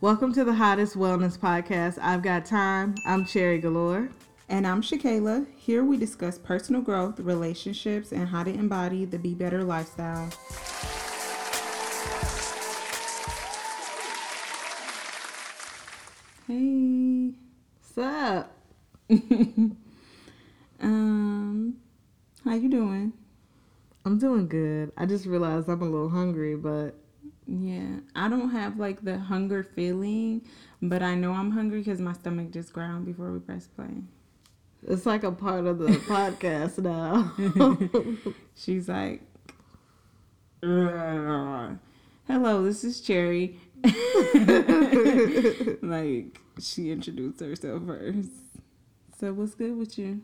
Welcome to the Hottest Wellness Podcast. I've got time. I'm Cherry Galore. And I'm Shakayla. Here we discuss personal growth, relationships, and how to embody the Be Better lifestyle. Hey. What's up? um, how you doing? I'm doing good. I just realized I'm a little hungry, but Yeah, I don't have like the hunger feeling, but I know I'm hungry because my stomach just growled before we press play. it's like a part of the podcast now. She's like, "Hello, this is Cherry." like she introduced herself first. So what's good with you?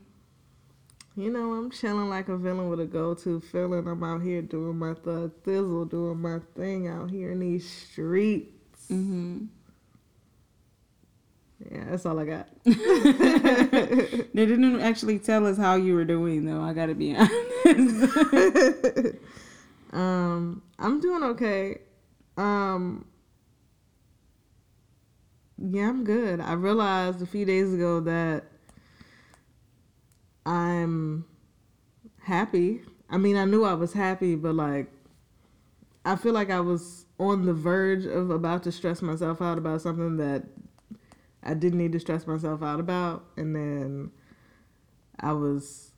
You know, I'm chilling like a villain with a go-to feeling. I'm out here doing my thug thizzle, doing my thing out here in these streets. Mm-hmm. Yeah, that's all I got. They didn't actually tell us how you were doing, though. I gotta be honest. Um, I'm doing okay. Um, yeah, I'm good. I realized a few days ago that I'm happy. I mean, I knew I was happy, but like, I feel like I was on the verge of about to stress myself out about something that I didn't need to stress myself out about, and then I was.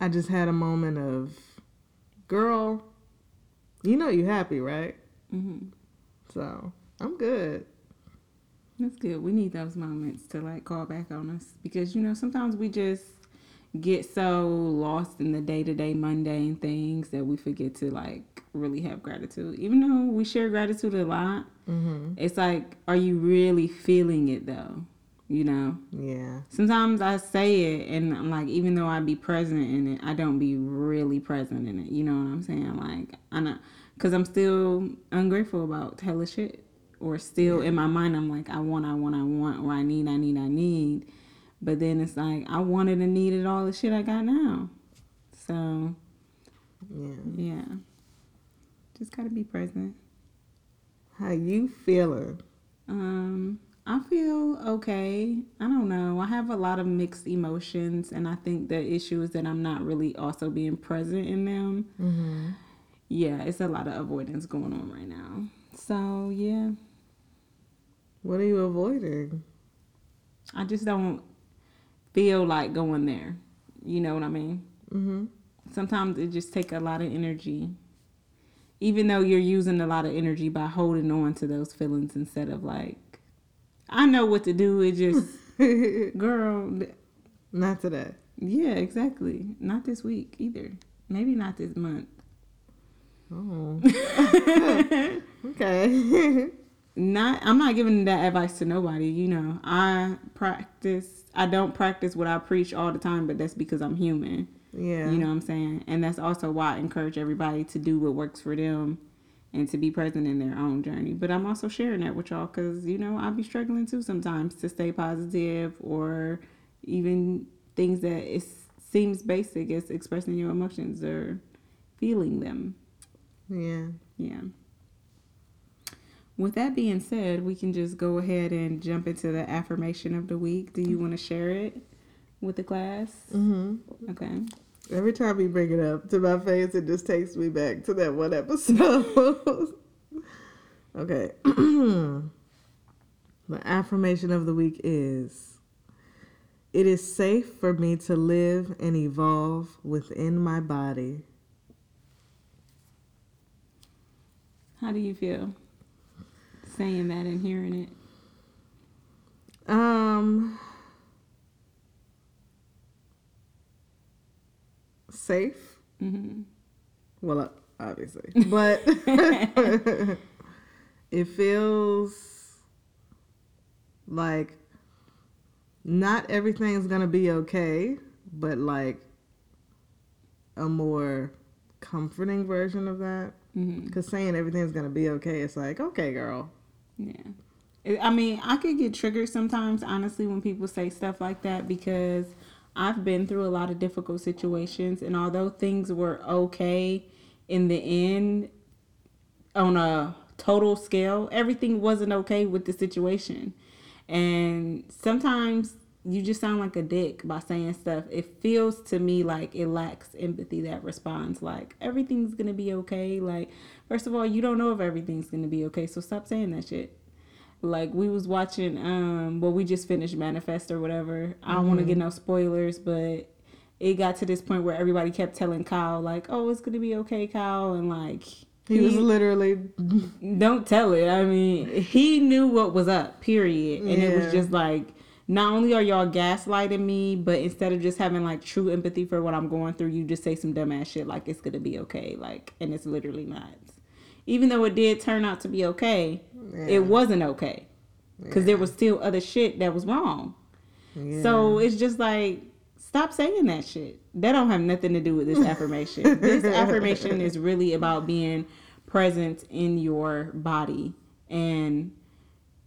I just had a moment of, girl, you know you happy, right? hmm So I'm good. That's good. We need those moments to like call back on us because you know sometimes we just get so lost in the day to day mundane things that we forget to like really have gratitude. Even though we share gratitude a lot, Mm-hmm. it's like, are you really feeling it though? You know. Yeah. Sometimes I say it and I'm like, even though I be present in it, I don't be really present in it. You know what I'm saying? Like, I know, cause I'm still ungrateful about hella shit, or still in my mind, I'm like, I want, I want, I want, or I need, I need, I need. But then it's like I wanted and needed all the shit I got now. So Yeah. yeah, just gotta be present. How you feeling? Um, I feel okay. I don't know. I have a lot of mixed emotions, and I think the issue is that I'm not really also being present in them. Mm-hmm. Yeah, it's a lot of avoidance going on right now. So yeah, What are you avoiding? I just don't feel like going there. You know what I mean? Mm-hmm. Sometimes it just take a lot of energy. Even though you're using a lot of energy by holding on to those feelings instead of like, I know what to do. It just, girl, Not today. Yeah, exactly. Not this week either. Maybe not this month. Oh. okay. Not I'm not giving that advice to nobody, you know. I practice I don't practice what I preach all the time, but that's because I'm human. yeah. You know what I'm saying? And that's also why I encourage everybody to do what works for them and to be present in their own journey. But I'm also sharing that with y'all cuz you know, I'll be struggling too sometimes to stay positive or even things that it seems basic as expressing your emotions or feeling them. Yeah. Yeah. With that being said, we can just go ahead and jump into the affirmation of the week. Do you want to share it with the class? Mm-hmm. Okay. Every time you bring it up to my face, it just takes me back to that one episode. okay. the affirmation of the week is It is safe for me to live and evolve within my body. How do you feel saying that and hearing it? Um, safe. Mm-hmm. Well, uh, obviously, but it feels like not everything's gonna be okay, but like a more comforting version of that. Because saying everything's gonna be okay, it's like, okay, girl. Yeah. I- mean, I could get triggered sometimes, honestly, when people say stuff like that because I've been through a lot of difficult situations, and although things were okay in the end, on a total scale, everything wasn't okay with the situation. And sometimes you just sound like a dick by saying stuff. It feels to me like it lacks empathy that responds like everything's gonna be okay. Like, first of all, you don't know if everything's gonna be okay, so stop saying that shit. Like we was watching um well we just finished Manifest or whatever. I don't wanna get no spoilers, but it got to this point where everybody kept telling Kyle like, Oh, it's gonna be okay, Kyle and like He was literally don't tell it. I mean, he knew what was up, period. And it was just like, not only are y'all gaslighting me, but instead of just having like true empathy for what I'm going through, you just say some dumbass shit like it's gonna be okay. Like, and it's literally not. Even though it did turn out to be okay, Yeah. it wasn't okay. Because there was still other shit that was wrong. So it's just like, stop saying that shit. That don't have nothing to do with this affirmation. this affirmation is really about being present in your body. And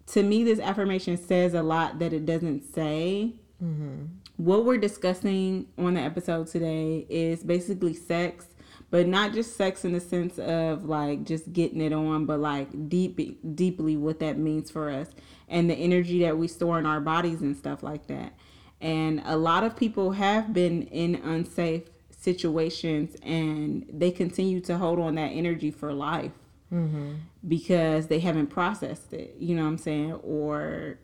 to me, this affirmation says a lot that it doesn't say. Mm-hmm. What we're discussing on the episode today is basically sex, but not just sex in the sense of like just getting it on, but like deep, deeply what that means for us and the energy that we store in our bodies and stuff like that. And a lot of people have been in unsafe situations and they continue to hold on that energy for life Mm-hmm. because they haven't processed it, you know what I'm saying? Or,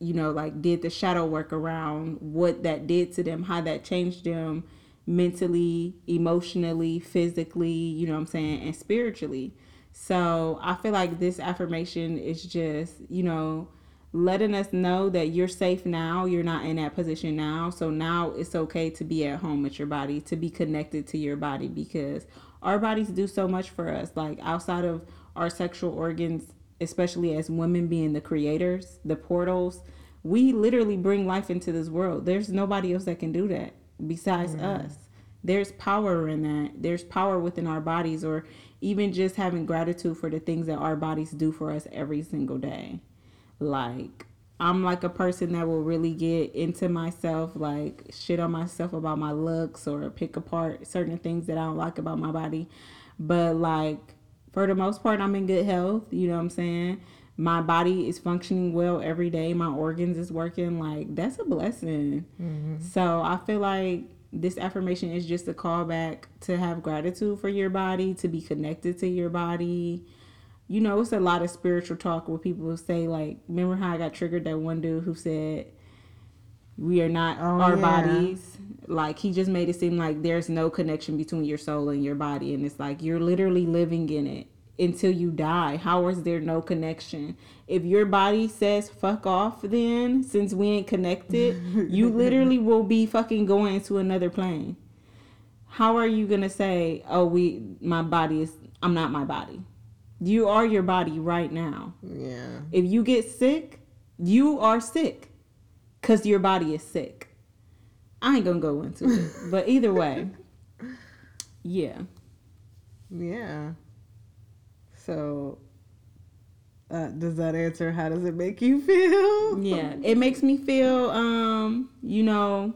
you know, like did the shadow work around what that did to them, how that changed them mentally, emotionally, physically, you know what I'm saying, and spiritually. So I feel like this affirmation is just, you know, letting us know that you're safe now. You're not in that position now. So now it's okay to be at home with your body, to be connected to your body because our bodies do so much for us. Like outside of our sexual organs, especially as women being the creators, the portals, we literally bring life into this world. There's nobody else that can do that besides us. There's power in that. There's power within our bodies, or even just having gratitude for the things that our bodies do for us every single day. Like, I'm like a person that will really get into myself, like shit on myself about my looks or pick apart certain things that I don't like about my body. But like for the most part, I'm in good health. You know what I'm saying? My body is functioning well every day. My organs is working. Like that's a blessing. Mm-hmm. So I feel like this affirmation is just a callback to have gratitude for your body, to be connected to your body you know, it's a lot of spiritual talk where people say like, remember how I got triggered that one dude who said we are not Oh, our yeah. bodies. Like he just made it seem like there's no connection between your soul and your body, and it's like you're literally living in it until you die. How is there no connection? If your body says fuck off, then since we ain't connected, you literally will be fucking going into another plane. How are you gonna say, oh, we, my body is, I'm not my body? You are your body right now. Yeah. If you get sick, you are sick because your body is sick. I ain't gonna go into it, but either way, yeah. Yeah. So, uh, does that answer how does it make you feel? Yeah, it makes me feel, um, you know,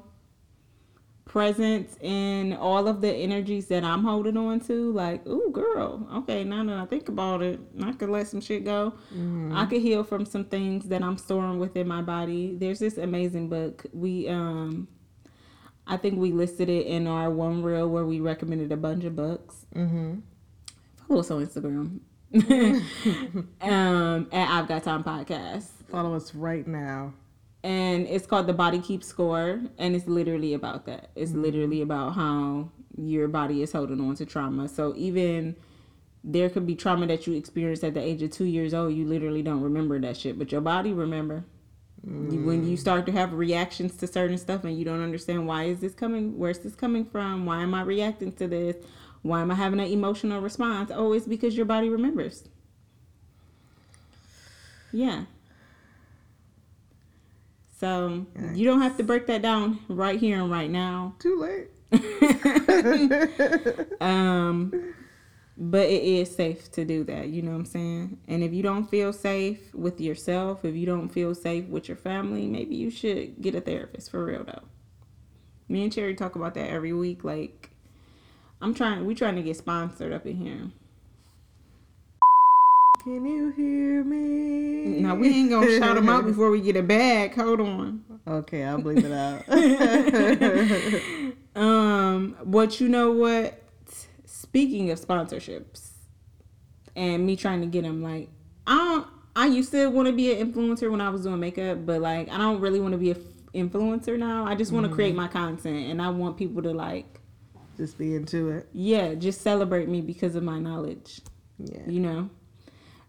present in all of the energies that I'm holding on to. Like, ooh, girl, okay, now that I think about it, I could let some shit go. I could heal from some things that I'm storing within my body. There's this amazing book. We, um, I think we listed it in our one reel where we recommended a bunch of books. Mm-hmm. Follow us on Instagram. um, at I've Got Time Podcast. Follow us right now. And it's called the body keep score and it's literally about that. It's mm-hmm. literally about how your body is holding on to trauma. So even there could be trauma that you experienced at the age of two years old you literally don't remember that shit but your body remember. You- when you mm. start to have reactions to certain stuff and you don't understand why is this coming where's this coming from why am i reacting to this why am i having an emotional response oh it's because your body remembers. Yeah so you don't have to break that down right here and right now. Too late. um but it is safe to do that you know what i'm saying? And if you don't feel safe with yourself if you don't feel safe with your family maybe you should get a therapist for real though. Me and cherry talk about that every week like i'm trying we trying to get sponsored up in here Can you hear me? Now we ain't gonna shout them out before we get it back. Hold on. Okay, I'll bleep it out. Um, but you know what? Speaking of sponsorships and me trying to get them, like I don't. I used to want to be an influencer when I was doing makeup, but like I don't really want to be an influencer now. I just want to create my content, and I want people to like, Just be into it. yeah, just celebrate me because of my knowledge. Yeah. you know.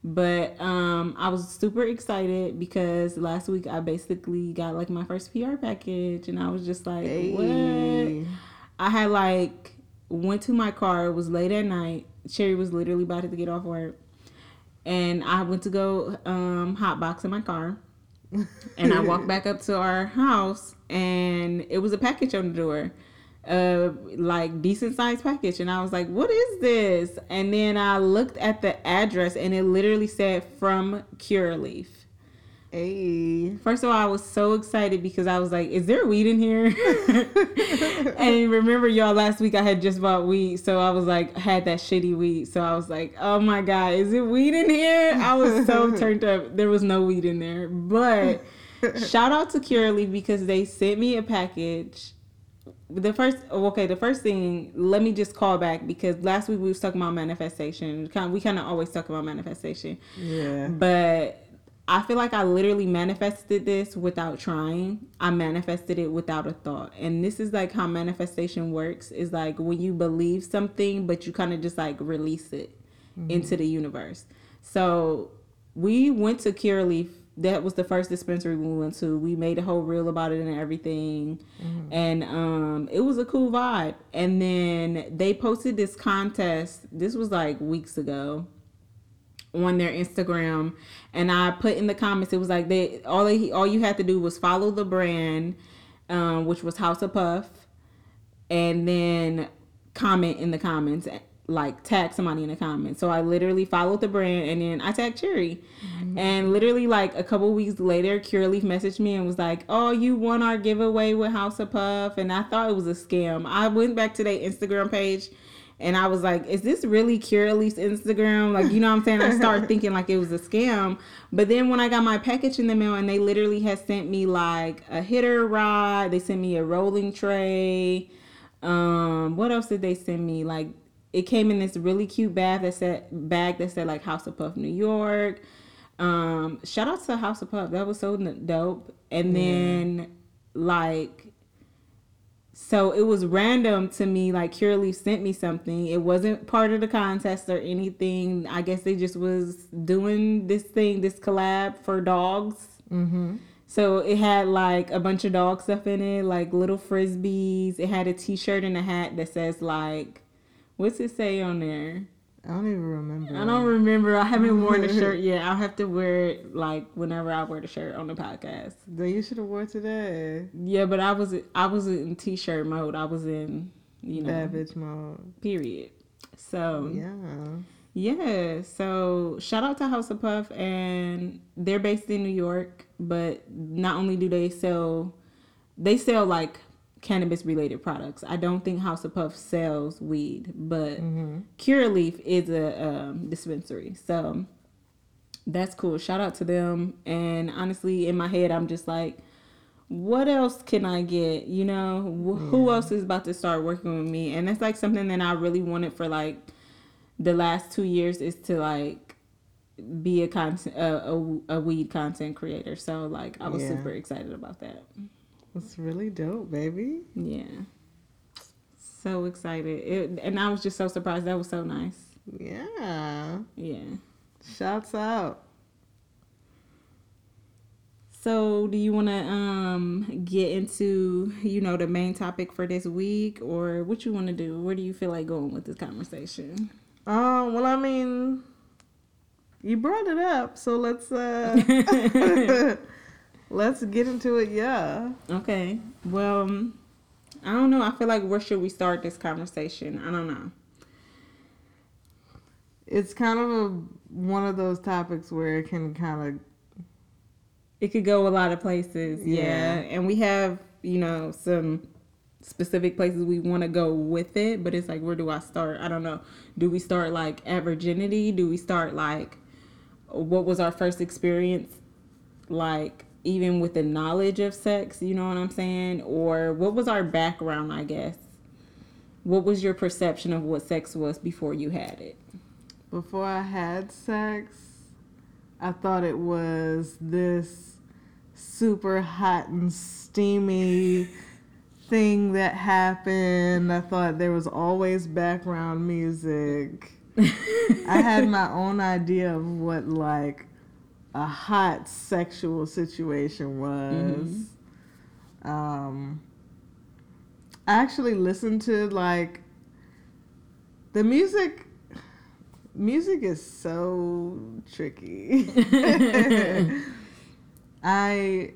But um, I was super excited because last week I basically got like my first PR package, and I was just like, "What?" I had like went to my car. It was late at night. Cherry was literally about to get off work, and I went to go um, hotbox in my car. and I walked back up to our house, and it was a package on the door, uh, like decent sized package. And I was like, "What is this?" And then I looked at the address, and it literally said "From Curaleaf." Hey. First of all, I was so excited because I was like, "Is there weed in here?" and remember, y'all, last week I had just bought weed, so I was like, had that shitty weed, so I was like, "Oh my god, is it weed in here?" I was so turned up. There was no weed in there, but shout out to Curaleaf because they sent me a package. The first, okay, the first thing, let me just call back because last week we was talking about manifestation. Kind, we kind of always talk about manifestation. Yeah. But I feel like I literally manifested this without trying. I manifested it without a thought. And this is like how manifestation works is like when you believe something, but you kind of just like release it mm-hmm. into the universe. So we went to Curaleaf. That was the first dispensary we went to. We made a whole reel about it and everything. And um, it was a cool vibe. And then they posted this contest. This was like weeks ago on their Instagram, and I put in the comments. It was like they all they all you had to do was follow the brand, um, which was House of Puff, and then comment in the comments, like tag somebody in the comments. So I literally followed the brand, and then I tagged Cherry, and literally like a couple weeks later, Curaleaf messaged me and was like, "Oh, you won our giveaway with House of Puff," and I thought it was a scam. I went back to their Instagram page. And I was like, is this really Curaleaf's Instagram? Like, you know what I'm saying? I started thinking like it was a scam. But then when I got my package in the mail and they literally had sent me like a hitter rod, they sent me a rolling tray. Um, what else did they send me? Like it came in this really cute bag that said bag that said like House of Puff New York. Um, shout out to House of Puff. That was so dope. And then like so it was random to me. Like Curaleaf sent me something. It wasn't part of the contest or anything. I guess they just was doing this thing, this collab for dogs. Mm-hmm. So it had like a bunch of dog stuff in it, like little frisbees. It had a T-shirt and a hat that says like, what's it say on there? I don't even remember. I don't remember. I haven't worn the shirt yet. I'll have to wear it like whenever I wear the shirt on the podcast. Then you should have wore today. Yeah, but I was I was in T-shirt mode. I was in you know bitch mode. period. So Yeah. yeah, so shout out to House of Puff, and they're based in New York. But not only do they sell, they sell like cannabis related products. I don't think House of Puff sells weed, but Curaleaf is a um, dispensary, so that's cool. Shout out to them. And honestly, in my head, I'm just like. What else can I get? You know, Wh- who else is about to start working with me? And that's like something that I really wanted for like the last two years is to like be a content a, a, a weed content creator so like i was Yeah. super excited about that It's really dope, baby. yeah. So excited. It, and i was just so surprised. That was so nice. Yeah. yeah. Shouts out. so do you want to um get into you know the main topic for this week? Or what you want to do? Where do you feel like going with this conversation? Um, well, I mean, you brought it up, so let's uh let's get into it. Yeah. okay well um, i don't know i feel like where should we start this conversation i don't know It's kind of a one of those topics where it can kind of It could go a lot of places, yeah. Yeah. And we have, you know, some specific places we want to go with it, but it's like, where do I start? I don't know. Do we start like at virginity? Do we start like what was our first experience like even with the knowledge of sex, you know what I'm saying? Or what was our background, I guess? What was your perception of what sex was before you had it? Before I had sex, I thought it was this super hot and steamy thing that happened. I thought there was always background music. I had my own idea of what like a hot sexual situation was. Mm-hmm. Um, I actually listened to like the music. Music is so tricky. I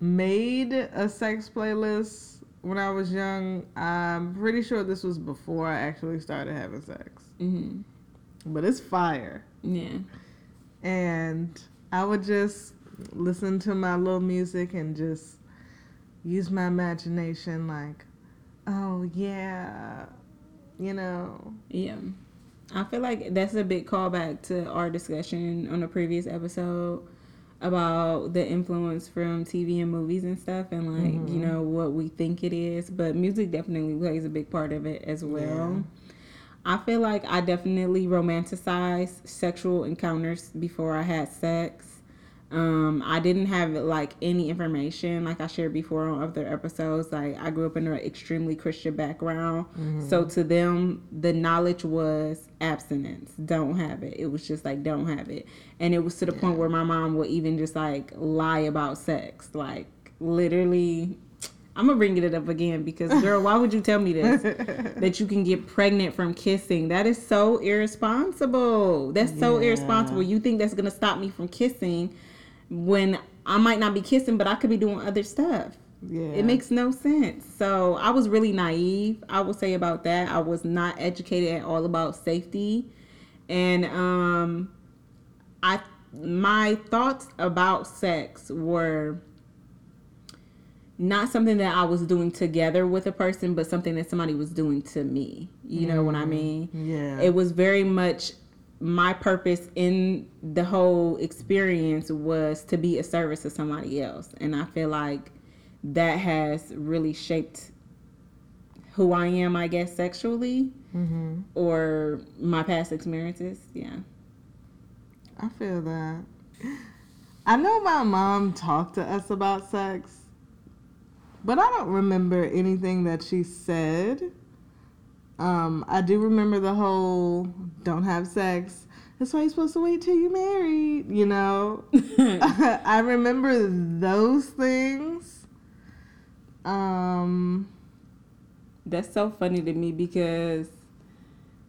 made a sex playlist when I was young. I'm pretty sure this was before I actually started having sex. Mm-hmm. But it's fire. Yeah and I would just listen to my little music and just use my imagination like, oh yeah, you know. Yeah. I feel like that's a big callback to our discussion on a previous episode about the influence from TV and movies and stuff and like, mm-hmm. you know, what we think it is. But music definitely plays a big part of it as well. Yeah. I feel like I definitely romanticized sexual encounters before I had sex. Um, I didn't have like any information, like I shared before on other episodes. Like I grew up in an extremely Christian background, mm-hmm. so to them, the knowledge was abstinence. Don't have it. It was just like don't have it, and it was to the yeah. point where my mom would even just like lie about sex, like literally I'm gonna bring it up again because girl, why would you tell me this? that you can get pregnant from kissing. That is so irresponsible. That's so yeah. irresponsible. You think that's gonna stop me from kissing when I might not be kissing, but I could be doing other stuff. Yeah. It makes no sense. So I was really naive, I will say about that. I was not educated at all about safety. And um I my thoughts about sex were not something that I was doing together with a person, but something that somebody was doing to me. You know what I mm, mean? Yeah. It was very much my purpose in the whole experience was to be a service to somebody else. And I feel like that has really shaped who I am, I guess, sexually mm-hmm. or my past experiences. Yeah. I feel that. I know my mom talked to us about sex but I don't remember anything that she said. Um, I do remember the whole don't have sex. That's why you're supposed to wait till you're married, you know? I remember those things. Um, That's so funny to me because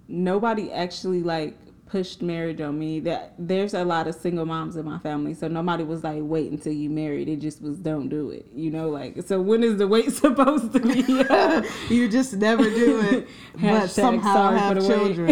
nobody actually like pushed marriage on me. That there's a lot of single moms in my family, so nobody was like, "Wait until you married." It just was, "Don't do it." You know, like so. When is the wait supposed to be? you just never do it, but somehow have children.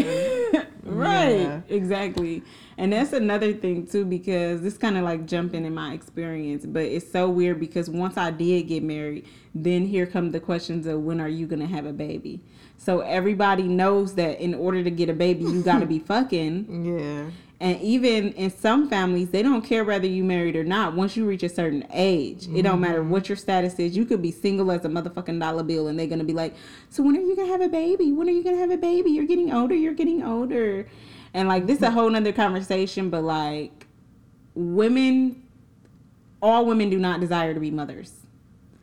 right? Yeah. Exactly. And that's another thing too, because this kind of like jumping in my experience, but it's so weird because once I did get married, then here come the questions of when are you gonna have a baby? So everybody knows that in order to get a baby, you got to be fucking. Yeah. And even in some families, they don't care whether you married or not. Once you reach a certain age, mm-hmm. it don't matter what your status is. You could be single as a motherfucking dollar bill, and they're gonna be like, "So when are you gonna have a baby? When are you gonna have a baby? You're getting older. You're getting older." And like this is a whole nother conversation, but like women, all women do not desire to be mothers.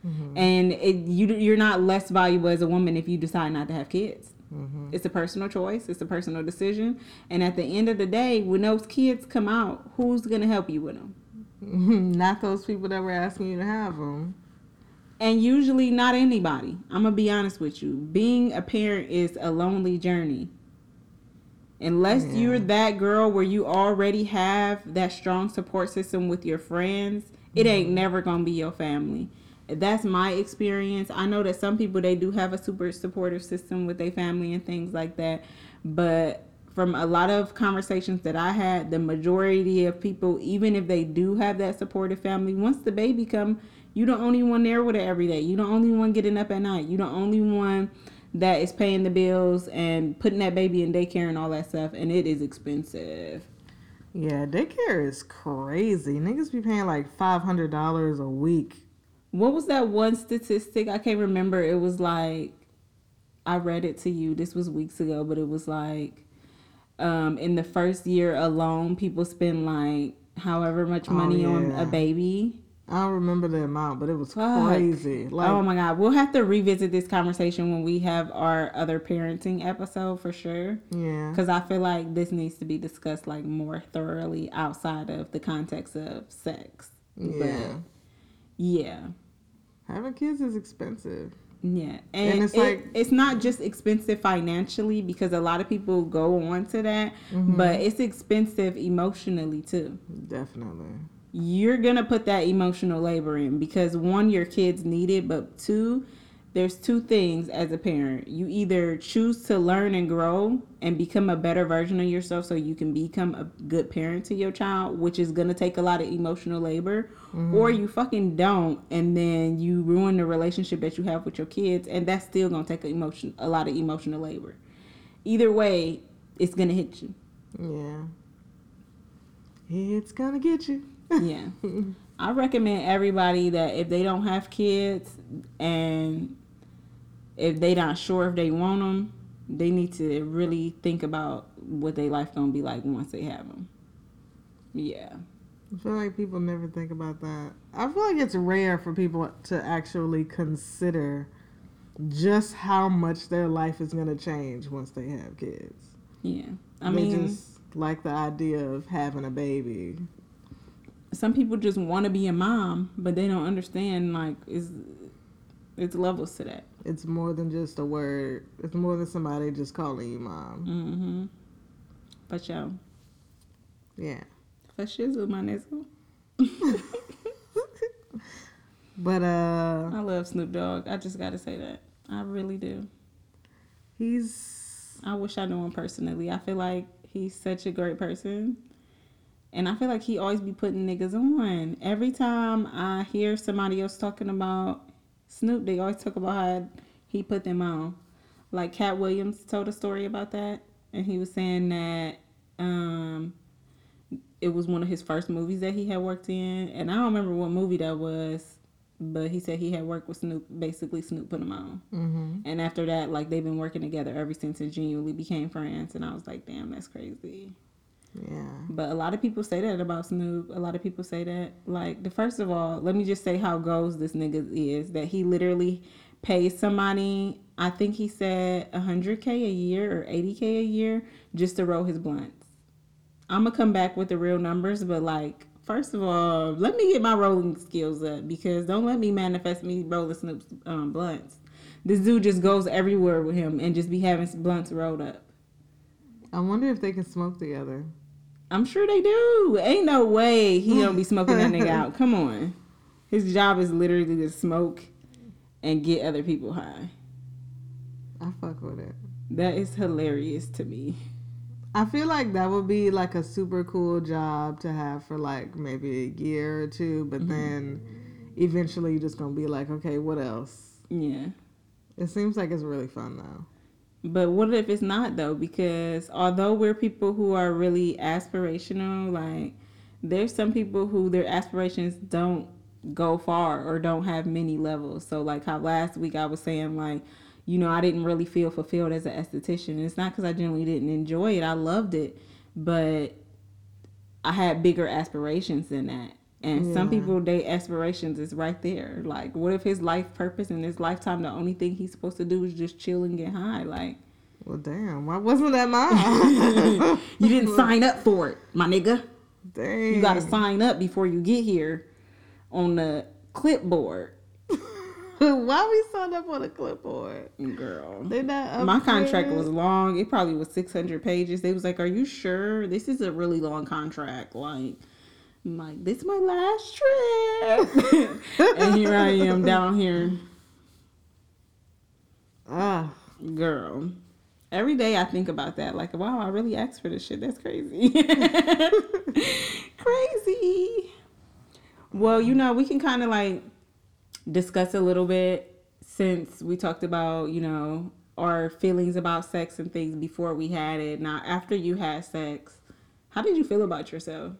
Mm-hmm. And it, you you're not less valuable as a woman if you decide not to have kids. Mm-hmm. It's a personal choice. It's a personal decision. And at the end of the day, when those kids come out, who's gonna help you with them? not those people that were asking you to have them. And usually not anybody. I'm gonna be honest with you. Being a parent is a lonely journey. Unless yeah. you're that girl where you already have that strong support system with your friends, it mm-hmm. ain't never gonna be your family that's my experience. I know that some people they do have a super supportive system with their family and things like that, but from a lot of conversations that I had, the majority of people, even if they do have that supportive family, once the baby come, you the only one there with it every day. You the only one getting up at night. You the only one that is paying the bills and putting that baby in daycare and all that stuff, and it is expensive. Yeah, daycare is crazy. Niggas be paying like five hundred dollars a week. What was that one statistic? I can't remember. It was like I read it to you. This was weeks ago, but it was like um, in the first year alone, people spend like however much Oh, money on a baby. I don't remember the amount, but it was Fuck. crazy. Like, oh my god, we'll have to revisit this conversation when we have our other parenting episode for sure. yeah, Because I feel like this needs to be discussed like more thoroughly outside of the context of sex. yeah. But yeah. Having kids is expensive. Yeah, and, And it's like like- it's not just expensive financially because a lot of people go on to that, Mm-hmm. but it's expensive emotionally too. Definitely. You're gonna put that emotional labor in because one, your kids need it, but two, there's two things as a parent. You either choose to learn and grow and become a better version of yourself so you can become a good parent to your child, which is gonna take a lot of emotional labor, mm-hmm. or you fucking don't and then you ruin the relationship that you have with your kids and that's still gonna take a emotion a lot of emotional labor. Either way, it's gonna hit you. Yeah. It's gonna get you. Yeah. I recommend everybody that if they don't have kids and if they not sure if they want them, they need to really think about what their life gonna be like once they have them. Yeah. I feel like people never think about that. I feel like it's rare for people to actually consider just how much their life is gonna change once they have kids. Yeah. I they mean, just like the idea of having a baby. some people just want to be a mom, but they don't understand like is it's levels to that. It's more than just a word. It's more than somebody just calling you mom. Mm-hmm. But yo, Yeah. for shizzle, my nizzle. But uh I love Snoop Dogg. I just gotta say that. I really do. he's I wish I knew him personally. I feel like he's such a great person. And I feel like he always be putting niggas on. Every time I hear somebody else talking about Snoop, they always talk about how he put them on. Like Katt Williams told a story about that, and he was saying that um, it was one of his first movies that he had worked in, and I don't remember what movie that was, but he said he had worked with Snoop. Basically, Snoop put him on. mm-hmm. And after that, like they've been working together ever since and genuinely became friends. And I was like, damn, that's crazy. Yeah. But a lot of people say that about Snoop. A lot of people say that. Like, the first of all, let me just say how goes this nigga is that he literally pays somebody, I think he said 100K a year or 80K a year just to roll his blunts. I'm going to come back with the real numbers, but like, first of all, let me get my rolling skills up because don't let me manifest me rolling Snoop's um, blunts. This dude just goes everywhere with him and just be having blunts rolled up. I wonder if they can smoke together. I'm sure they do. Ain't no way he don't be smoking that nigga out. Come on. His job is literally to smoke and get other people high. I fuck with it. That is hilarious to me. I feel like that would be like a super cool job to have for like maybe a year or two, but Mm-hmm. then eventually you're just gonna be like, okay, what else? Yeah. It seems like it's really fun though. But what if it's not though? Because although we're people who are really aspirational, like there's some people who their aspirations don't go far or don't have many levels. So like how last week I was saying like, you know, I didn't really feel fulfilled as an esthetician. It's not because I genuinely didn't enjoy it. I loved it, but I had bigger aspirations than that. And some people, their aspirations is right there. Like, what if his life purpose in his lifetime, the only thing he's supposed to do is just chill and get high? Like, Well, damn, why wasn't that mine? you didn't sign up for it, my nigga. Dang, You got to sign up before you get here on the clipboard, why we signed up on a clipboard? girl. They not My contract was long. It probably was 600 pages. They was like, "Are you sure? This is a really long contract." Like, I'm like, "This is my last trip," and here I am down here, ah. girl. Every day I think about that. Like, wow, I really asked for this shit. That's crazy. crazy. Well, you know, we can kind of like discuss a little bit since we talked about, you know, our feelings about sex and things before we had it. Now, after you had sex, How did you feel about yourself?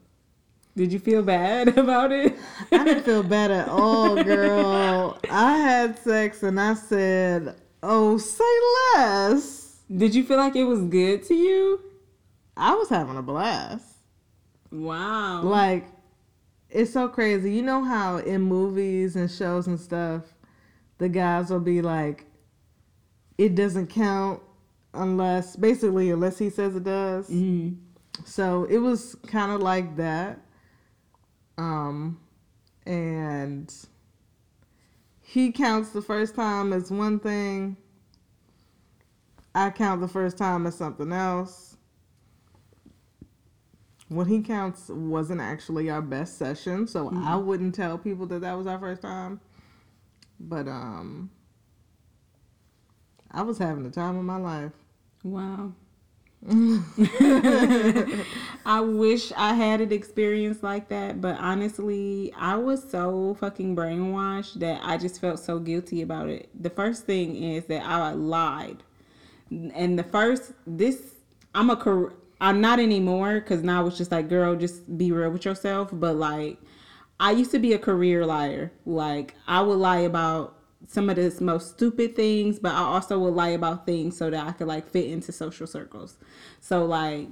Did you feel bad about it? I didn't feel bad at all, girl. I had sex and I said, "Oh, say less." Did you feel like it was good to you? I was having a blast. Wow. Like, it's so crazy. You know how in movies and shows and stuff, the guys will be like, "It doesn't count unless, basically, unless he says it does." hmm So it was kind of like that. Um, and he counts the first time as one thing. I count the first time as something else. What he counts wasn't actually our best session, so I wouldn't tell people that that was our first time. But um, I was having the time of my life. Wow. I wish I had an experience like that, but honestly, I was so fucking brainwashed that I just felt so guilty about it. The first thing is that I lied. And the first this I'm a I'm not anymore cuz now it's just like girl just be real with yourself, but like I used to be a career liar. Like I would lie about some of the most stupid things, but I also would lie about things so that I could like fit into social circles. So like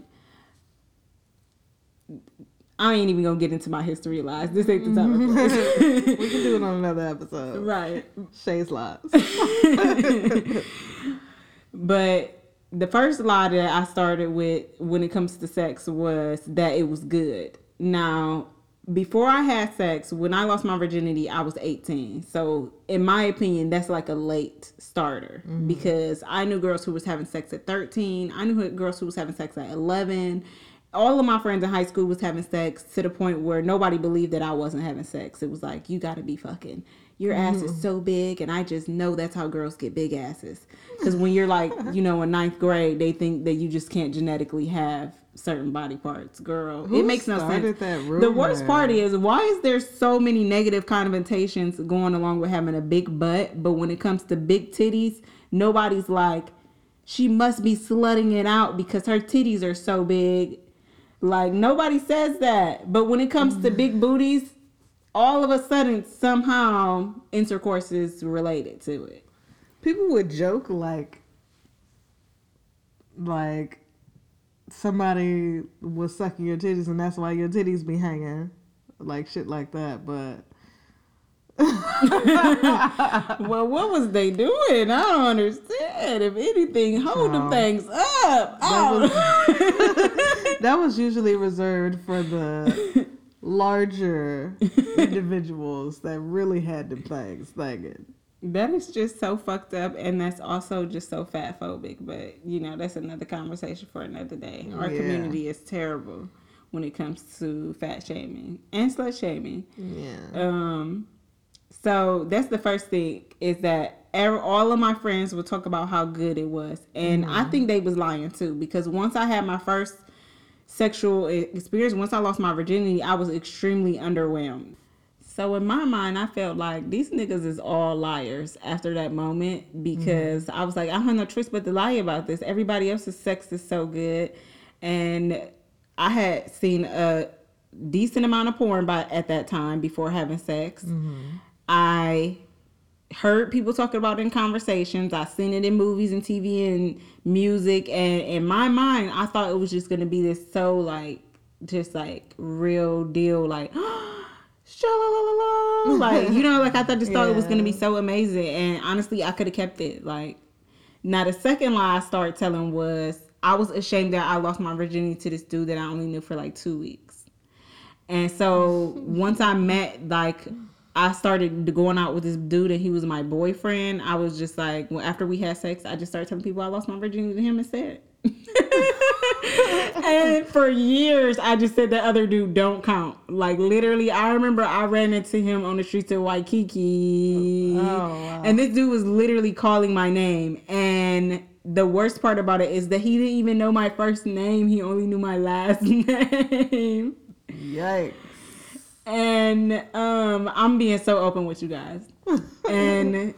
I ain't even gonna get into my history lies. This ain't the time. we can do it on another episode. right. Shay's lies. But the first lie that I started with when it comes to sex was that it was good. Now, before I had sex, when I lost my virginity, I was 18. So, in my opinion, that's like a late starter mm-hmm. because I knew girls who was having sex at 13. I knew girls who was having sex at 11. All of my friends in high school was having sex to the point where nobody believed that I wasn't having sex. It was like, you got to be fucking. Your ass is mm-hmm. so big, and I just know that's how girls get big asses. Because when you're like, you know, in ninth grade, they think that you just can't genetically have certain body parts. Girl, Who it makes no sense. that The worst part is why is there so many negative connotations going along with having a big butt, but when it comes to big titties, nobody's like, she must be slutting it out because her titties are so big. Like nobody says that. But when it comes to big booties, all of a sudden somehow intercourse is related to it. People would joke like, like somebody was sucking your titties and that's why your titties be hanging, like shit like that. But Well, what was they doing? I don't understand. If anything, hold them Child. things up. Oh. that was usually reserved for the larger individuals that really had them things thinking. That is just so fucked up, and that's also just so fat phobic. But you know, that's another conversation for another day. Our Yeah. community is terrible when it comes to fat shaming and slut shaming. Yeah. Um, so that's the first thing is that all of my friends would talk about how good it was, and I think they was lying too because once I had my first sexual experience, once I lost my virginity, I was extremely underwhelmed. So in my mind, I felt like these niggas is all liars after that moment because I was like, I have no choice but to lie about this. Everybody else's sex is so good, and I had seen a decent amount of porn by at that time before having sex. I heard people talking about it in conversations. I seen it in movies and TV and music, and in my mind, I thought it was just gonna be this so like just like real deal like. Like you know, like I thought just thought it was gonna be so amazing, and honestly, I could have kept it. Like now, the second lie I started telling was I was ashamed that I lost my virginity to this dude that I only knew for like two weeks. And so once I met, like, I started going out with this dude and he was my boyfriend. I was just like, well, after we had sex, I just started telling people I lost my virginity to him instead. and for years, I just said the other dude don't count. Like, literally, I remember I ran into him on the streets of Waikiki. Oh, wow. And this dude was literally calling my name. And the worst part about it is that he didn't even know my first name, he only knew my last name. Yikes. And um, I'm being so open with you guys. and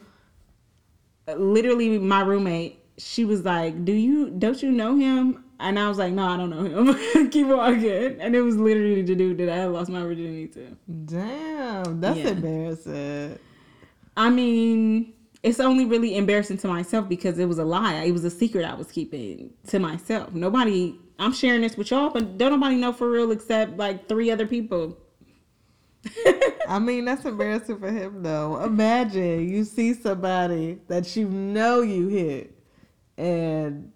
literally, my roommate, she was like, "Do you don't you know him?" And I was like, no, I don't know him. Keep walking. And it was literally the dude that I had lost my virginity to. Damn, that's Yeah. embarrassing. I mean, it's only really embarrassing to myself because it was a lie. It was a secret I was keeping to myself. Nobody, I'm sharing this with y'all, but don't nobody know for real except like three other people. I mean, that's embarrassing for him though. Imagine you see somebody that you know you hit, and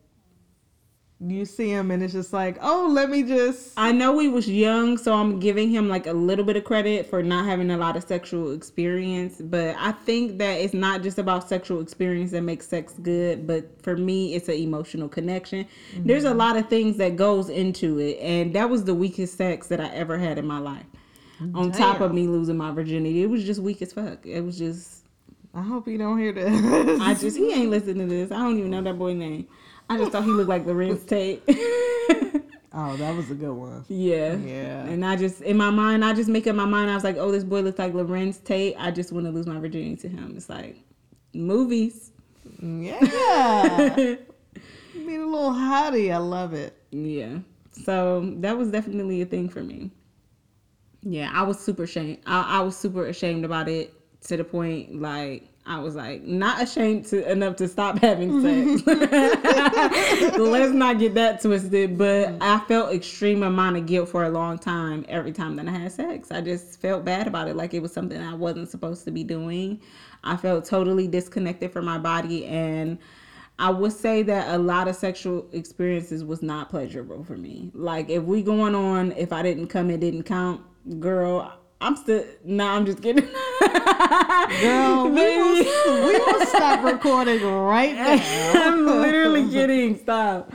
you see him, and it's just like, oh, let me just. I know he was young, so I'm giving him like a little bit of credit for not having a lot of sexual experience. But I think that it's not just about sexual experience that makes sex good, but for me, it's an emotional connection. Mm-hmm. There's a lot of things that goes into it, and that was the weakest sex that I ever had in my life. On top of me losing my virginity, it was just weak as fuck. It was just I hope he don't hear this. I just he ain't listening to this. I don't even know that boy name. I just thought he looked like Larenz Tate. oh, that was a good one. Yeah. Yeah. And I just in my mind, I just make up my mind. I was like, oh, this boy looks like Larenz Tate. I just want to lose my virginity to him. It's like movies. Yeah. you mean a little hottie. I love it. Yeah. So that was definitely a thing for me. Yeah, I was super ashamed. I, I was super ashamed about it to the point like I was like not ashamed to enough to stop having sex. Let's not get that twisted. But mm-hmm. I felt extreme amount of guilt for a long time every time that I had sex. I just felt bad about it, like it was something I wasn't supposed to be doing. I felt totally disconnected from my body and I would say that a lot of sexual experiences was not pleasurable for me. Like if we going on, if I didn't come, it didn't count. Girl, I'm still. Nah, I'm just kidding. Girl, we will, we will stop recording right now. I'm literally kidding. Stop.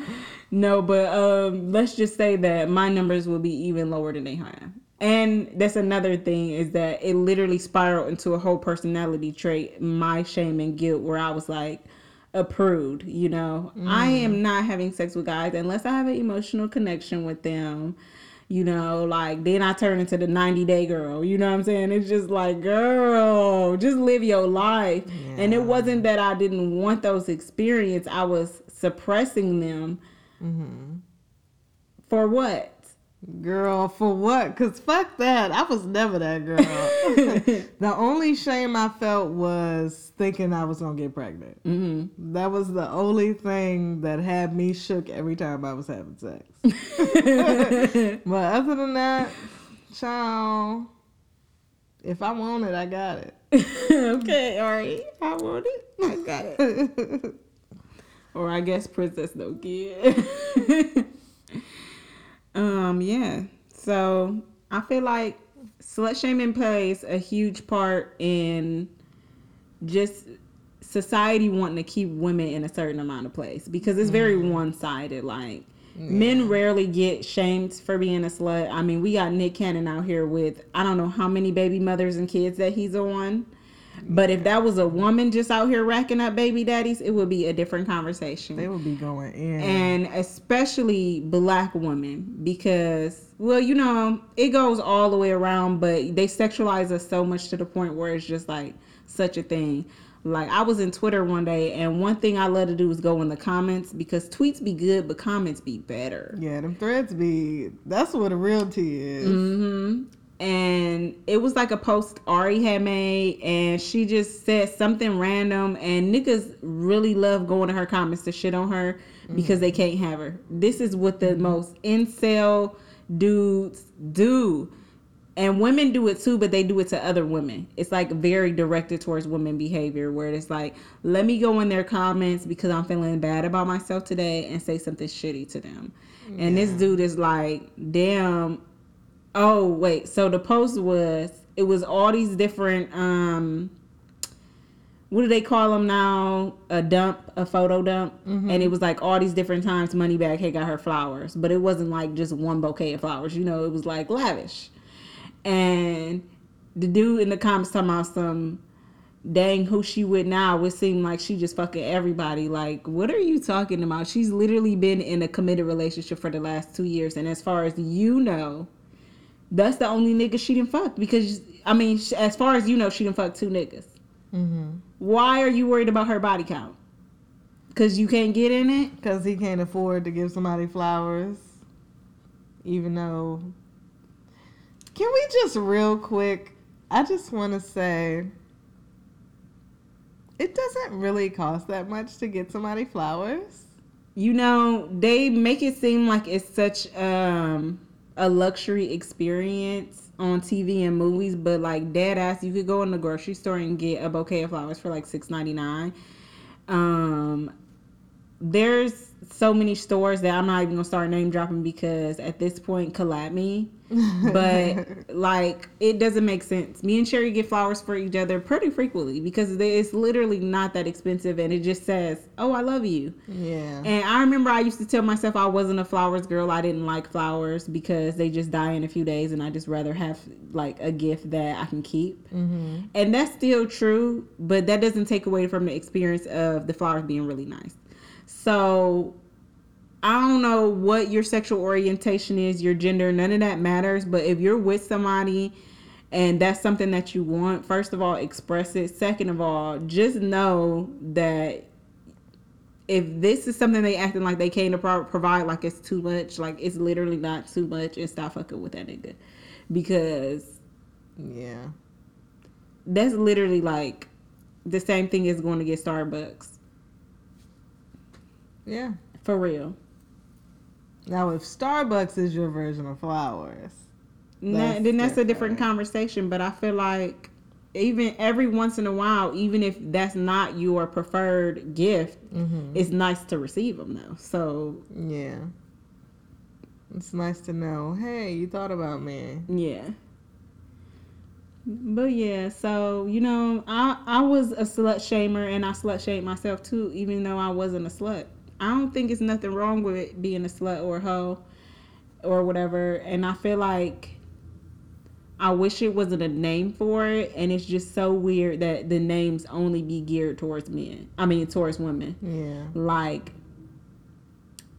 No, but um, let's just say that my numbers will be even lower than they have. And that's another thing is that it literally spiraled into a whole personality trait, my shame and guilt, where I was like a prude. You know, I am not having sex with guys unless I have an emotional connection with them. You know, like then I turn into the 90 day girl. You know what I'm saying? It's just like, girl, just live your life. And it wasn't that I didn't want those experiences, I was suppressing them. Mm-hmm. For what? Girl, for what? Cause fuck that. I was never that girl. the only shame I felt was thinking I was gonna get pregnant. Mm-hmm. That was the only thing that had me shook every time I was having sex. but other than that, child, if I want it, I got it. okay, all right. I want it. I got it. or I guess Princess Nokia. Um, yeah. So I feel like slut shaming plays a huge part in just society wanting to keep women in a certain amount of place because it's very one sided. Like men rarely get shamed for being a slut. I mean, we got Nick Cannon out here with I don't know how many baby mothers and kids that he's on. But if that was a woman just out here racking up baby daddies, it would be a different conversation They would be going in. and especially black women because well you know it goes all the way around but they sexualize us so much to the point where it's just like such a thing like i was in twitter one day and one thing i love to do is go in the comments because tweets be good but comments be better yeah, them threads be. That's what a real tea is. hmm And it was like a post Ari had made, and she just said something random. And niggas really love going to her comments to shit on her because they can't have her. This is what the most incel dudes do. And women do it too, but they do it to other women. It's like very directed towards women behavior, where it's like, let me go in their comments because I'm feeling bad about myself today and say something shitty to them. And this dude is like, damn, Oh wait, so the post was it was all these different um what do they call them now? A dump, a photo dump, and it was like all these different times Money Moneybagg had got her flowers, but it wasn't like just one bouquet of flowers. You know, it was like lavish. And the dude in the comments talking about some dang who she with now would seem like she just fucking everybody. Like, what are you talking about? She's literally been in a committed relationship for the last two years, and as far as you know, that's the only nigga she didn't fuck because I mean, as far as you know, she didn't fuck two niggas. Mm-hmm. Why are you worried about her body count? Cause you can't get in it. Because he can't afford to give somebody flowers, even though. Can we just real quick? I just want to say. It doesn't really cost that much to get somebody flowers. You know, they make it seem like it's such um, a luxury experience on TV and movies, but like dead ass, you could go in the grocery store and get a bouquet of flowers for like six ninety nine. Um, there's so many stores that I'm not even gonna start name dropping because at this point, collab me. But like, it doesn't make sense. Me and Cherry get flowers for each other pretty frequently because it's literally not that expensive, and it just says, "Oh, I love you." Yeah. And I remember I used to tell myself I wasn't a flowers girl. I didn't like flowers because they just die in a few days, and I just rather have like a gift that I can keep. Mm-hmm. And that's still true, but that doesn't take away from the experience of the flowers being really nice. So I don't know what your sexual orientation is, your gender, none of that matters. But if you're with somebody and that's something that you want, first of all, express it. Second of all, just know that if this is something they acting like they can't pro- provide, like it's too much, like it's literally not too much, and stop fucking with that nigga. Because Yeah. that's literally like the same thing as going to get Starbucks. Yeah. For real. Now, if Starbucks is your version of flowers, That's then that's a different different. conversation. But I feel like even every once in a while, even if that's not your preferred gift, mm-hmm. it's nice to receive them though. So yeah, it's nice to know. Hey, you thought about me. yeah. But yeah, so you know, I I was a slut shamer and I slut shamed myself too, even though I wasn't a slut. I don't think it's nothing wrong with it being a slut or a hoe or whatever. And I feel like I wish it wasn't a name for it, and it's just so weird that the names only be geared towards men. I mean, towards women. Yeah. Like,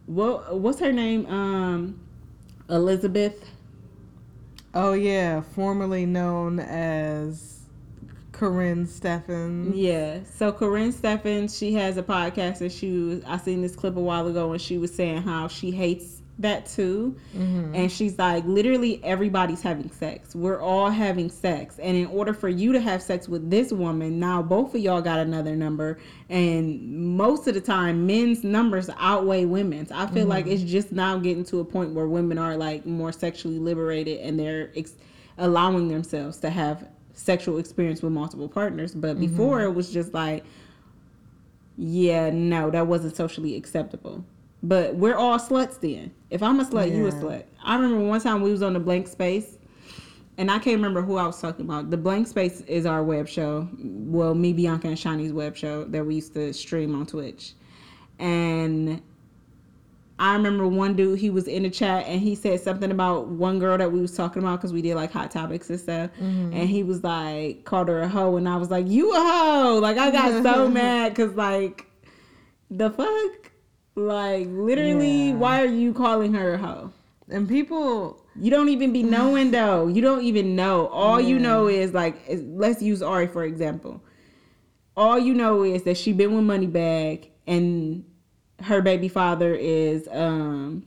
what what's her name? Um, Elizabeth. Oh yeah, formerly known as Karrine Steffen. Yeah. So Karrine Steffen, she has a podcast, and she was, I seen this clip a while ago, and she was saying how she hates that too. Mm-hmm. And she's like, literally everybody's having sex. We're all having sex. And in order for you to have sex with this woman, now both of y'all got another number. And most of the time, men's numbers outweigh women's. I feel like it's just now getting to a point where women are like more sexually liberated and they're ex- allowing themselves to have sexual experience with multiple partners. But mm-hmm. before, it was just like, yeah, no, that wasn't socially acceptable. But we're all sluts then. If I'm a slut, you a slut. I remember one time we was on the blank space, and I can't remember who I was talking about. The blank space is our web show. Well, me, Bianca, and Shani's web show that we used to stream on Twitch. And I remember one dude, he was in the chat and he said something about one girl that we was talking about because we did like hot topics and stuff. Mm-hmm. And he was like, called her a hoe. And I was like, you a hoe. Like, I got so mad because, like, the fuck? Like, literally, Yeah. why are you calling her a hoe? And people, You don't even be knowing though. You don't even know. All you know is like, let's use Ari for example. All you know is that she been with Moneybagg and her baby father is um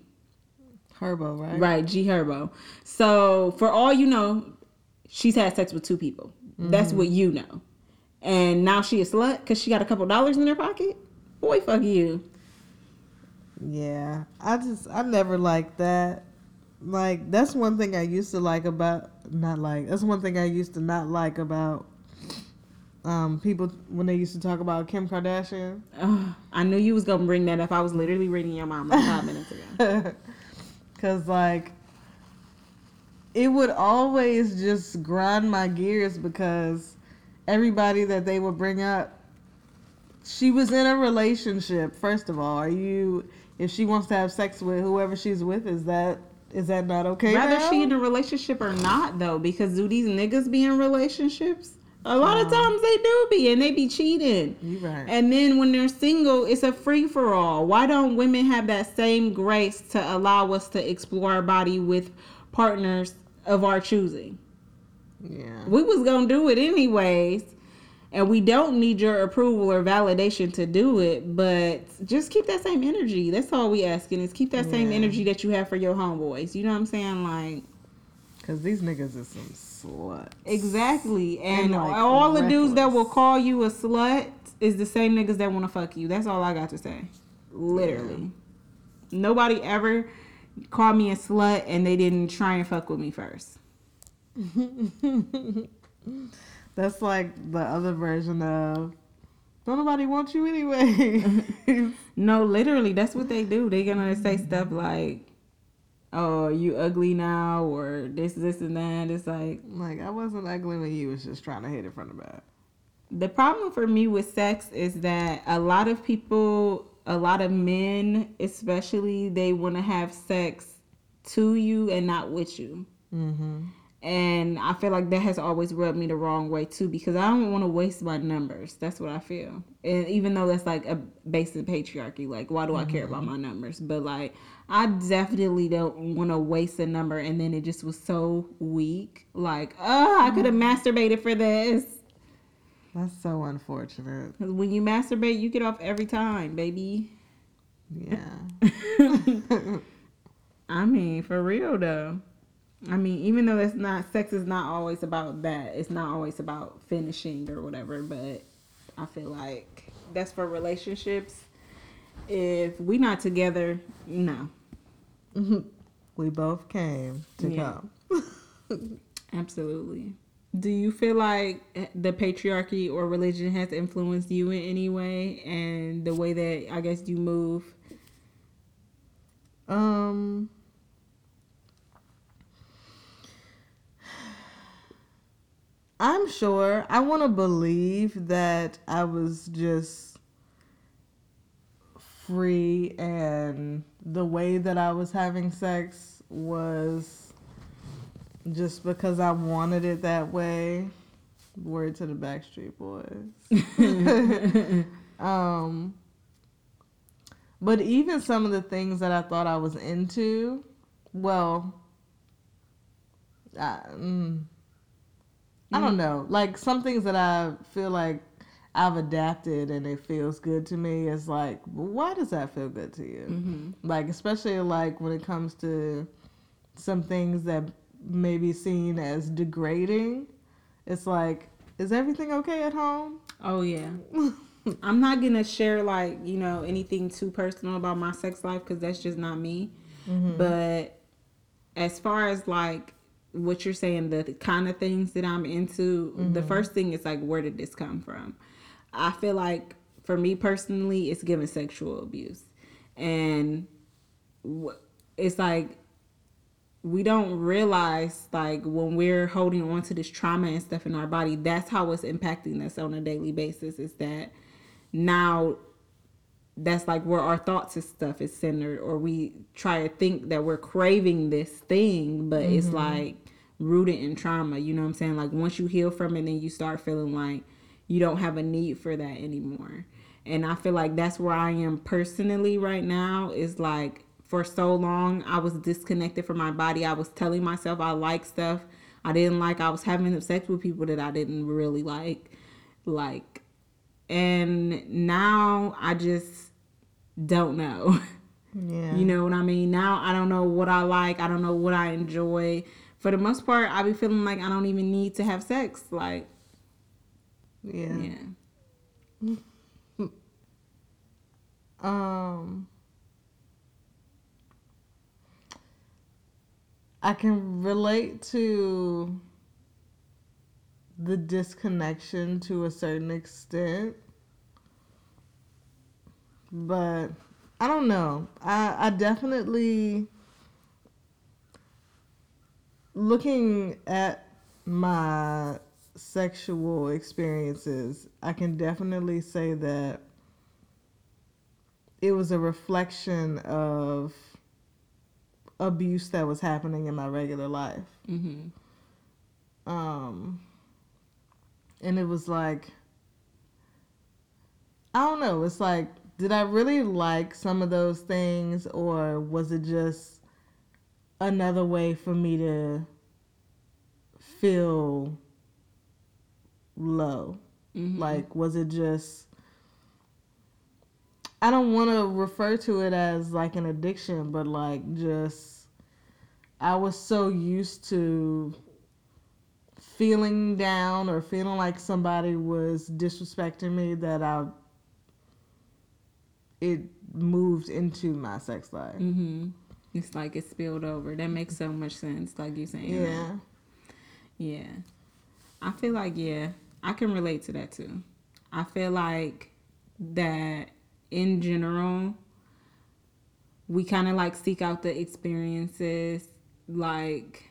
Herbo, right? right G Herbo. So for all you know, she's had sex with two people. That's what you know. And now she a slut because she got a couple dollars in her pocket. Boy, fuck you. Yeah, I just I never liked that. Like that's one thing I used to like about not like that's one thing I used to not like about um people when they used to talk about Kim Kardashian. Ugh, I knew you was gonna bring that up. I was literally reading your mom like five minutes ago. Cause like it would always just grind my gears because everybody that they would bring up she was in a relationship first of all are you if she wants to have sex with whoever she's with is that is that not okay Whether she in a relationship or not, though, because do these niggas be in relationships? A lot of um, times they do be, and they be cheating. right And then when they're single, it's a free for all. Why don't women have that same grace to allow us to explore our body with partners of our choosing? yeah We was gonna do it anyways. And we don't need your approval or validation to do it, but just keep that same energy. That's all we asking is keep that same energy that you have for your homeboys. You know what I'm saying? Like Cause these niggas is some sluts. Exactly. And, And, like, all the dudes that will call you a slut is the same niggas that want to fuck you. That's all I got to say. Literally. Nobody ever called me a slut and they didn't try and fuck with me first. That's like the other version of don't nobody want you anyway. No, literally, that's what they do. They're gonna say stuff like, "Oh, you ugly now," or this, this, and that. It's like like I wasn't ugly when you was just trying to hit it from the back. the problem for me with sex is that a lot of people, a lot of men, especially, they want to have sex to you and not with you. Mm-hmm. And I feel like that has always rubbed me the wrong way too because I don't want to waste my numbers. That's what I feel. And even though that's like a basic patriarchy, like why do I care about my numbers? But like I definitely don't want to waste a number and then it just was so weak. Like, oh, I could have mm-hmm. masturbated for this. That's so unfortunate. 'Cause when you masturbate, you get off every time, baby. Yeah. I mean, for real though. I mean, even though it's not sex is not always about that. It's not always about finishing or whatever, but I feel like that's for relationships. If we not together, no. we both came to Yeah. come. Absolutely. Do you feel like the patriarchy or religion has influenced you in any way and the way that I guess you move? Um I'm sure. I want to believe that I was just free and the way that I was having sex was just because I wanted it that way. Word to the Backstreet Boys. um but even some of the things that I thought I was into, well, I, mm, I don't know. Like some things that I feel like I've adapted and it feels good to me It's like, why does that feel good to you? Mhm. Like especially like when it comes to some things that may be seen as degrading. It's like, is everything okay at home? Oh yeah. I'm not gonna share like you know anything too personal about my sex life because that's just not me. But as far as like what you're saying, the kind of things that I'm into, the first thing is like where did this come from? I feel like for me personally, it's given sexual abuse, and it's like we don't realize like when we're holding on to this trauma and stuff in our body that's how it's impacting us on a daily basis is that now that's like where our thoughts and stuff is centered or we try to think that we're craving this thing but it's mm-hmm. like rooted in trauma you know what i'm saying? Like once you heal from it then you start feeling like you don't have a need for that anymore. And i feel like that's where i am personally right now is like for so long i was disconnected from my body. I was telling myself i like stuff. I didn't like i was having sex with people that i didn't really like like and now i just don't know. Yeah. you know what i mean? Now i don't know what i like. I don't know what i enjoy. For the most part i be feeling like i don't even need to have sex like Yeah. yeah Um I can relate to the disconnection to a certain extent. But I don't know. I I definitely looking at my sexual experiences, I can definitely say that it was a reflection of abuse that was happening in my regular life. mm-hmm. Um, and it was like, I don't know. It's like, did I really like some of those things, or was it just another way for me to feel low? Mm-hmm. Like, was it just. I don't want to refer to it as like an addiction, but like just. I was so used to feeling down or feeling like somebody was disrespecting me that I it moved into my sex life. Mm-hmm. It's like it spilled over. That makes so much sense, like you saying. Yeah. Yeah. I feel like yeah, I can relate to that too. I feel like that in general we kind of like seek out the experiences like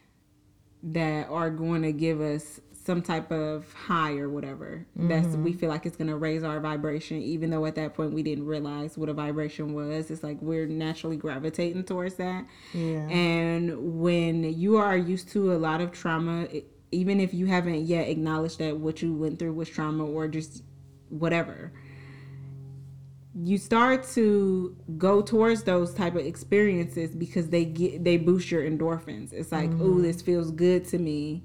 that are going to give us some type of high or whatever. Mm-hmm. That's we feel like it's gonna raise our vibration, even though at that point we didn't realize what a vibration was. It's like we're naturally gravitating towards that. Yeah. And when you are used to a lot of trauma, even if you haven't yet acknowledged that what you went through was trauma or just whatever, you start to go towards those type of experiences because they get they boost your endorphins. It's like, mm-hmm. oh, this feels good to me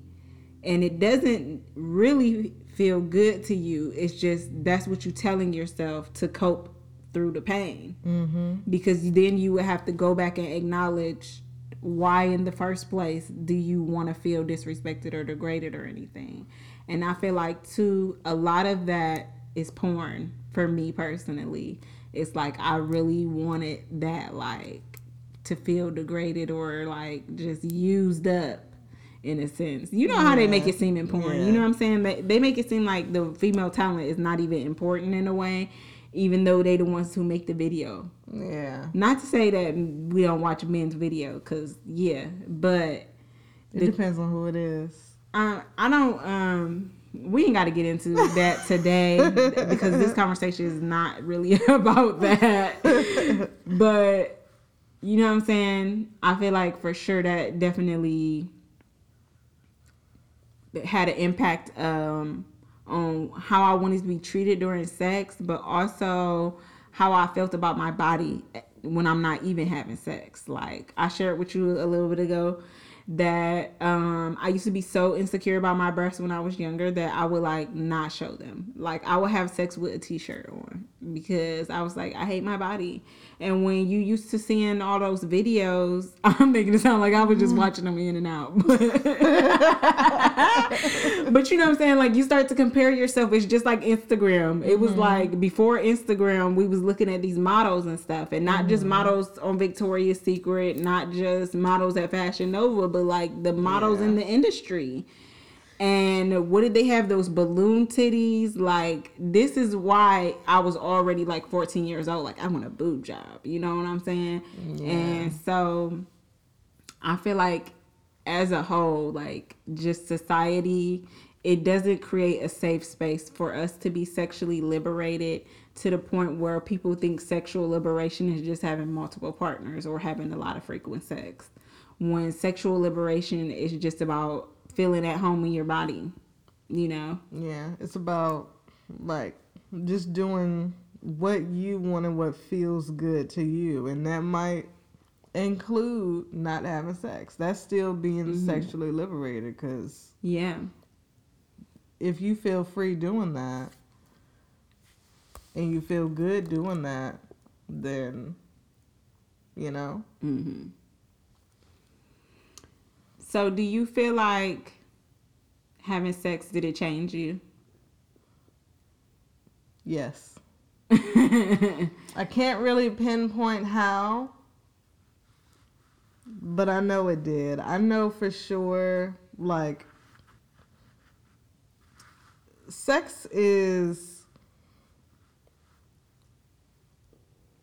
and it doesn't really feel good to you it's just that's what you're telling yourself to cope through the pain mm-hmm. because then you would have to go back and acknowledge why in the first place do you want to feel disrespected or degraded or anything and i feel like too a lot of that is porn for me personally it's like i really wanted that like to feel degraded or like just used up in a sense. You know yeah. how they make it seem important. Yeah. You know what I'm saying? They, they make it seem like the female talent is not even important in a way, even though they the ones who make the video. Yeah. Not to say that we don't watch men's video, cause yeah, but it the, depends on who it is. Uh, I don't. Um, we ain't got to get into that today because this conversation is not really about that. but you know what I'm saying? I feel like for sure that definitely had an impact um, on how I wanted to be treated during sex, but also how I felt about my body when I'm not even having sex. Like I shared with you a little bit ago that um, I used to be so insecure about my breasts when I was younger that I would like not show them. Like I would have sex with a t-shirt on because I was like I hate my body. And when you used to seeing all those videos, I'm making it sound like I was just mm-hmm. watching them in and out. but you know what I'm saying? Like you start to compare yourself. It's just like Instagram. It was mm-hmm. like before Instagram, we was looking at these models and stuff, and not mm-hmm. just models on Victoria's Secret, not just models at Fashion Nova, but like the models yeah. in the industry. And what did they have? Those balloon titties. Like, this is why I was already like 14 years old. Like, I want a boob job. You know what I'm saying? Yeah. And so I feel like as a whole, like, just society, it doesn't create a safe space for us to be sexually liberated to the point where people think sexual liberation is just having multiple partners or having a lot of frequent sex. When sexual liberation is just about feeling at home in your body, you know? Yeah, it's about like just doing what you want and what feels good to you. And that might include not having sex. That's still being mm-hmm. sexually liberated because. Yeah. If you feel free doing that and you feel good doing that, then, you know? Mm-hmm. So, do you feel like having sex did it change you? Yes. I can't really pinpoint how, but I know it did. I know for sure, like, sex is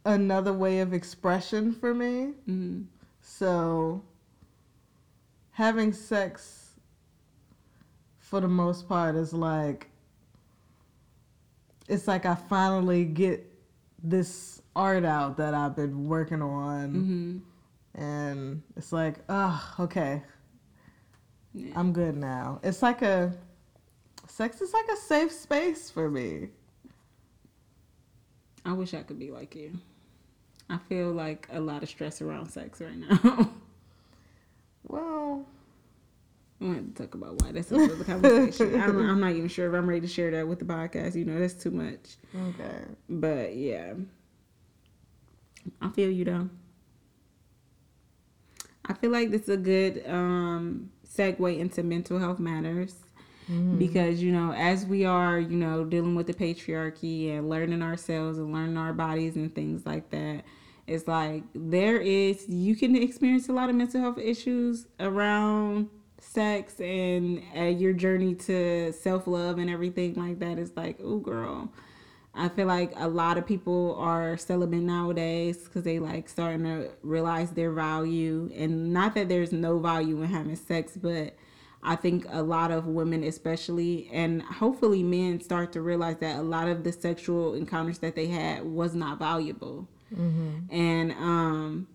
another way of expression for me. Mm-hmm. So having sex for the most part is like it's like I finally get this art out that I've been working on. Mm-hmm. And it's like, oh, okay. Yeah. I'm good now. It's like a sex is like a safe space for me. I wish I could be like you. I feel like a lot of stress around sex right now. Well, I want to talk about why. That's another conversation. I'm, I'm not even sure if I'm ready to share that with the podcast. You know, that's too much. Okay. But yeah, I feel you though. I feel like this is a good um, segue into mental health matters mm-hmm. because you know, as we are, you know, dealing with the patriarchy and learning ourselves and learning our bodies and things like that. It's like there is you can experience a lot of mental health issues around sex and uh, your journey to self love and everything like that. It's like, oh, girl. I feel like a lot of people are celibate nowadays because they like starting to realize their value. And not that there's no value in having sex, but I think a lot of women, especially, and hopefully men, start to realize that a lot of the sexual encounters that they had was not valuable. Mm-hmm. And um,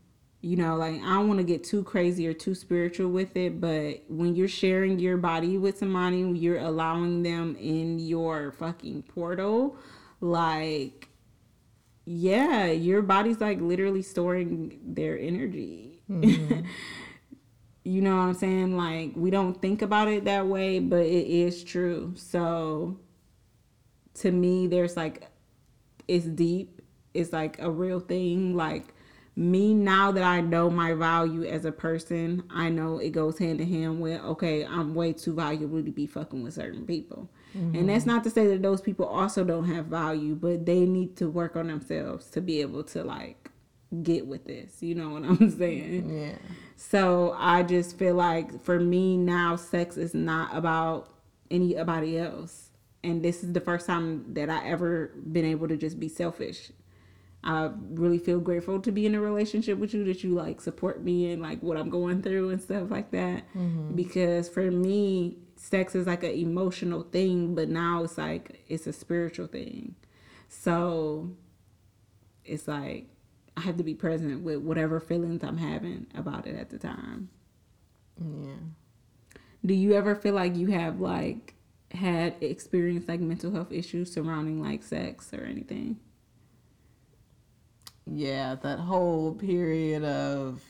you know like i don't want to get too crazy or too spiritual with it but when you're sharing your body with somebody you're allowing them in your fucking portal like yeah your body's like literally storing their energy mm-hmm. you know what i'm saying like we don't think about it that way but it is true so to me there's like it's deep it's like a real thing like me now that I know my value as a person, I know it goes hand in hand with okay, I'm way too valuable to be fucking with certain people. Mm-hmm. And that's not to say that those people also don't have value, but they need to work on themselves to be able to like get with this. You know what I'm saying? Yeah. So I just feel like for me now, sex is not about anybody else. And this is the first time that I ever been able to just be selfish I really feel grateful to be in a relationship with you that you like support me and like what I'm going through and stuff like that. Mm-hmm. Because for me, sex is like an emotional thing, but now it's like it's a spiritual thing. So it's like I have to be present with whatever feelings I'm having about it at the time. Yeah. Do you ever feel like you have like had experienced like mental health issues surrounding like sex or anything? Yeah, that whole period of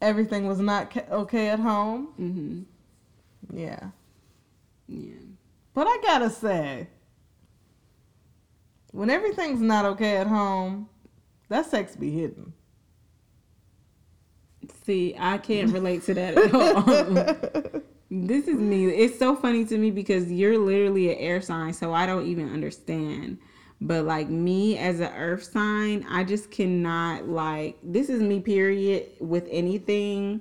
everything was not okay at home. Mm-hmm. Yeah. Yeah. But I gotta say, when everything's not okay at home, that sex be hidden. See, I can't relate to that at all. This is me. It's so funny to me because you're literally an air sign, so I don't even understand. But like me as an earth sign, I just cannot like this is me period with anything.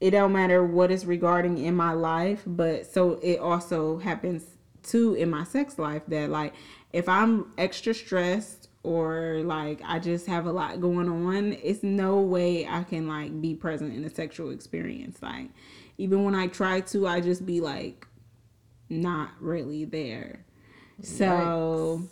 It don't matter what is regarding in my life, but so it also happens too in my sex life that like if I'm extra stressed or like I just have a lot going on, it's no way I can like be present in a sexual experience. Like even when I try to, I just be like not really there. So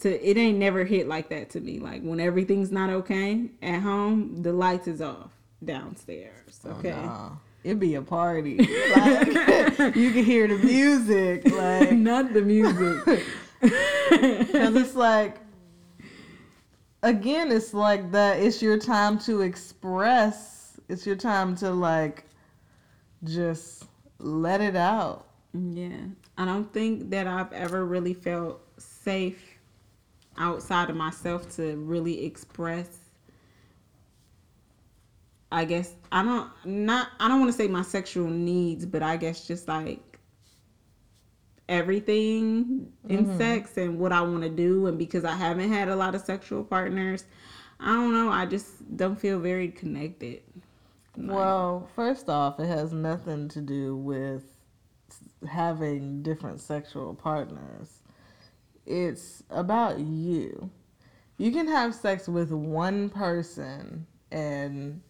to it ain't never hit like that to me. Like when everything's not okay at home, the lights is off downstairs. Oh, okay. Oh, no. It'd be a party. like, you can hear the music. Like not the music. Cause it's like again, it's like that it's your time to express. It's your time to like just let it out. Yeah. I don't think that I've ever really felt safe outside of myself to really express I guess I don't not I don't want to say my sexual needs, but I guess just like everything in mm-hmm. sex and what I want to do and because I haven't had a lot of sexual partners, I don't know, I just don't feel very connected. Well, first off, it has nothing to do with having different sexual partners. It's about you. You can have sex with one person and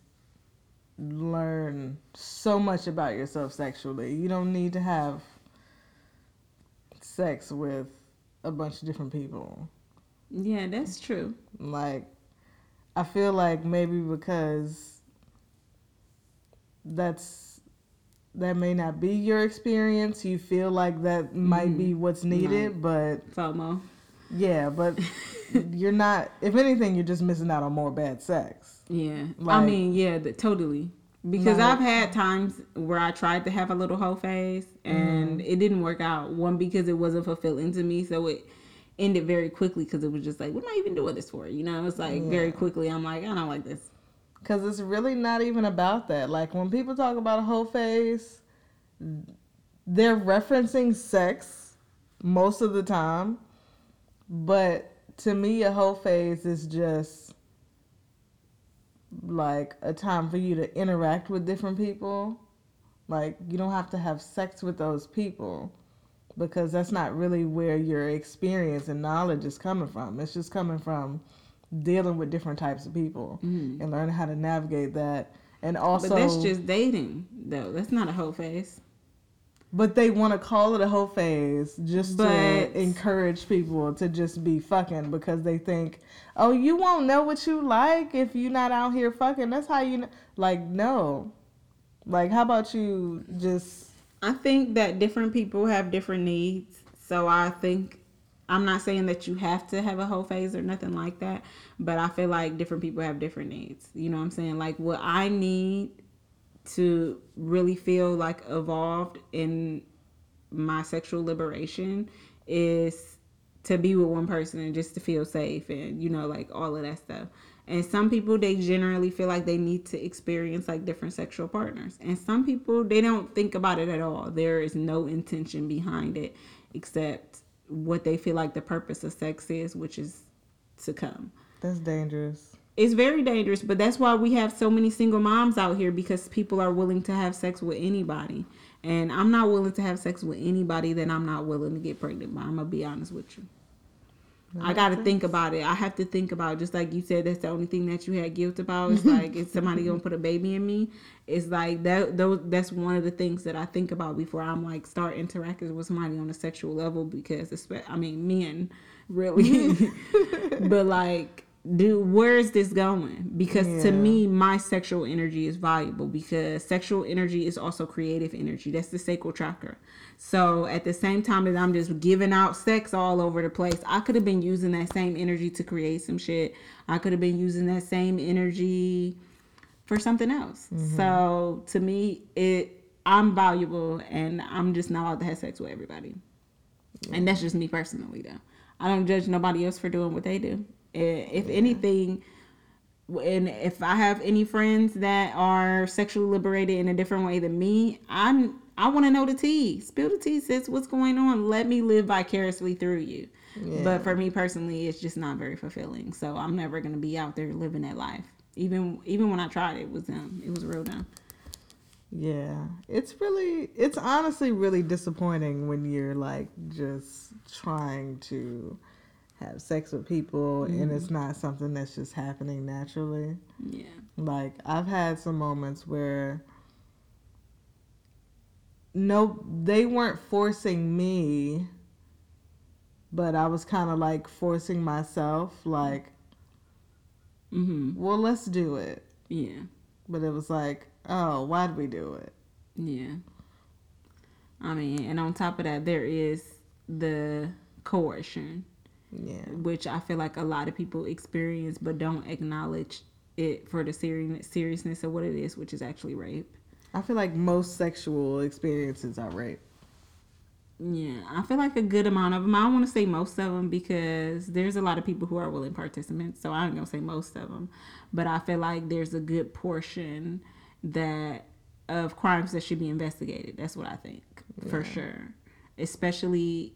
learn so much about yourself sexually. You don't need to have sex with a bunch of different people. Yeah, that's true. Like, I feel like maybe because that's that may not be your experience. You feel like that might mm-hmm. be what's needed, but FOMO. Yeah, but you're not. If anything, you're just missing out on more bad sex. Yeah, I mean, yeah, the, totally. Because Like- I've had times where I tried to have a little hoe phase and Mm-hmm. it didn't work out. One because it wasn't fulfilling to me, so it ended very quickly because it was just like, what am I even doing this for? You know, it's like very quickly. I'm like, I don't like this. Because it's really not even about that. Like when people talk about a whole face, they're referencing sex most of the time. But to me, a whole phase is just like a time for you to interact with different people. Like you don't have to have sex with those people because that's not really where your experience and knowledge is coming from. It's just coming from dealing with different types of people mm. and learning how to navigate that. And also, but that's just dating, though. That's not a whole phase. but they want to call it a whole phase just But- to encourage people to just be fucking because they think, oh, you won't know what you like if you're not out here fucking. That's how you know. Like, no. Like, how about you just I think that different people have different needs. So I think I'm not saying that you have to have a whole phase or nothing like that, but I feel like different people have different needs. You know what I'm saying? Like what I need to really feel like evolved in my sexual liberation is to be with one person and just to feel safe and you know like all of that stuff and some people they generally feel like they need to experience like different sexual partners and some people they don't think about it at all there is no intention behind it except what they feel like the purpose of sex is which is to come that's dangerous. it's very dangerous but that's why we have so many single moms out here because people are willing to have sex with anybody and i'm not willing to have sex with anybody that i'm not willing to get pregnant by i'm gonna be honest with you I got to think about it. I have to think about just like you said. That's the only thing that you had guilt about. It's like is somebody gonna put a baby in me? It's like that. Those that's one of the things that I think about before I'm like start interacting with somebody on a sexual level because I mean men really, but like dude, where is this going? Because to me, my sexual energy is valuable because sexual energy is also creative energy. That's the sacral chakra. So at the same time that I'm just giving out sex all over the place, I could have been using that same energy to create some shit. I could have been using that same energy for something else. Mm-hmm. So to me, it I'm valuable and I'm just not allowed to have sex with everybody. And that's just me personally though. I don't judge nobody else for doing what they do. Eh, If anything, and if I have any friends that are sexually liberated in a different way than me, I'm I want to know the tea. Spill the tea, sis. What's going on? Let me live vicariously through you. Yeah. But for me personally, it's just not very fulfilling. So I'm never gonna be out there living that life. Even even when I tried, it, it was dumb. It was real dumb. Yeah, it's really, it's honestly really disappointing when you're like just trying to have sex with people and it's not something that's just happening naturally. Yeah. Like I've had some moments where no, they weren't forcing me, but I was kind of like forcing myself. Like, Mhm. well, let's do it. Yeah. But it was like, oh, why did we do it? Yeah. I mean, and on top of that, there is the coercion, Yeah. which I feel like a lot of people experience but don't acknowledge it for the seri- seriousness of what it is, which is actually rape. I feel like most sexual experiences are rape. Yeah, I feel like a good amount of them. I don't want to say most of them because there's a lot of people who are willing participants, so I'm gonna say most of them. But I feel like there's a good portion that of crimes that should be investigated. That's what I think for sure, especially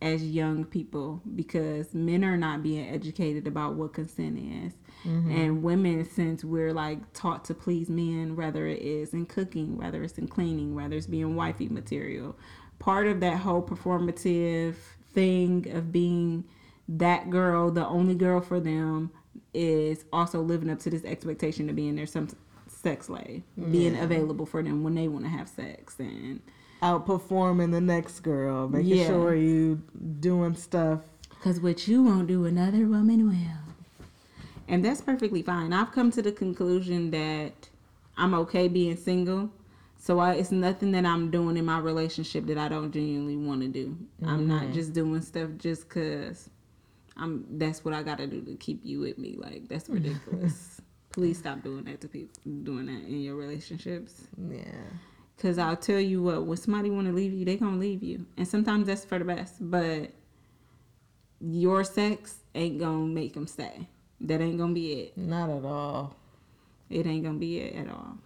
as young people because men are not being educated about what consent is. Mm-hmm. And women, since we're like taught to please men, whether it is in cooking, whether it's in cleaning, whether it's being wifey material, part of that whole performative thing of being that girl, the only girl for them, is also living up to this expectation of being their some sex slave, being available for them when they want to have sex, and Outperforming the next girl, making Yeah. sure you doing stuff. Cause what you won't do, another woman will. And that's perfectly fine. I've come to the conclusion that I'm okay being single. So I, it's nothing that I'm doing in my relationship that I don't genuinely want to do. I'm not mm-hmm. just doing stuff just cause I'm that's what I gotta do to keep you with me. Like that's ridiculous. Please stop doing that to people. Doing that in your relationships. Yeah. Cause I'll tell you what, when somebody want to leave you, they gonna leave you, and sometimes that's for the best. But your sex ain't gonna make them stay. That ain't gonna be it. Not at all. It ain't gonna be it at all.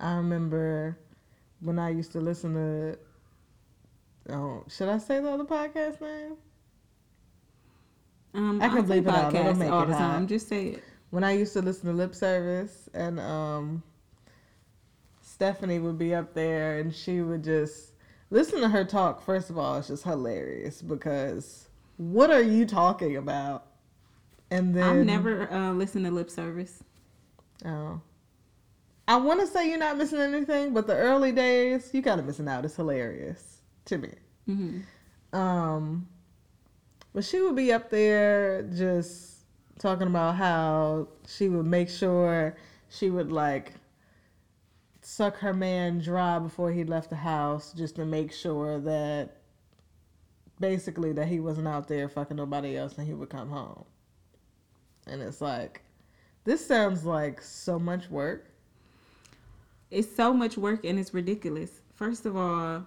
I remember when I used to listen to. Oh, should I say the other podcast name? Um, I can bleep it out. It'll podcasts make all it the time. hot. Just say it. When I used to listen to Lip Service, and um, Stephanie would be up there, and she would just listen to her talk. First of all, it's just hilarious because what are you talking about? And then I've never uh, listened to lip service. Oh. I want to say you're not missing anything, but the early days, you kind of missing out. It's hilarious to me. hmm Um, but she would be up there just talking about how she would make sure she would like suck her man dry before he left the house just to make sure that basically that he wasn't out there fucking nobody else and he would come home. And it's like, this sounds like so much work. It's so much work and it's ridiculous. First of all,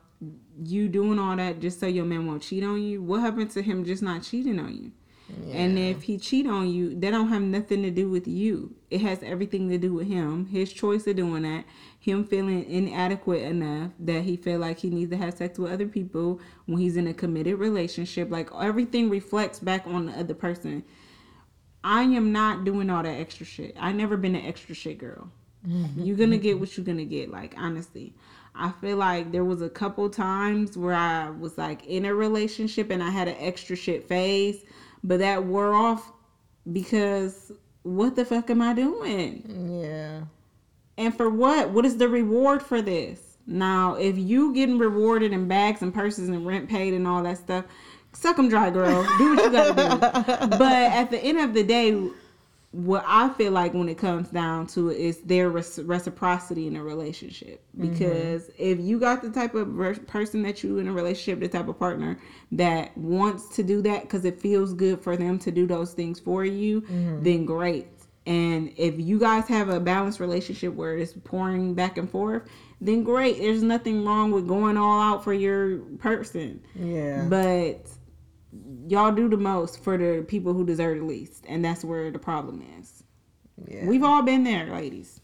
you doing all that just so your man won't cheat on you. What happened to him just not cheating on you? And if he cheat on you, that don't have nothing to do with you. It has everything to do with him, his choice of doing that, him feeling inadequate enough that he feel like he needs to have sex with other people when he's in a committed relationship. Like everything reflects back on the other person. I am not doing all that extra shit. I never been an extra shit girl. Mm-hmm. you're gonna get mm-hmm. what you're gonna get. Like honestly, I feel like there was a couple times where I was like in a relationship and I had an extra shit phase, but that wore off because what the fuck am I doing? Yeah. And for what? What is the reward for this? Now, if you getting rewarded in bags and purses and rent paid and all that stuff, suck them dry, girl. Do what you gotta do. But at the end of the day, what I feel like when it comes down to it is their reciprocity in a relationship. Mm-hmm. Because if you got the type of re- person that you in a relationship, the type of partner that wants to do that because it feels good for them to do those things for you, mm-hmm. then great. And if you guys have a balanced relationship where it's pouring back and forth, then great. There's nothing wrong with going all out for your person. Yeah. But y'all do the most for the people who deserve the least, and that's where the problem is. yeah. We've all been there, ladies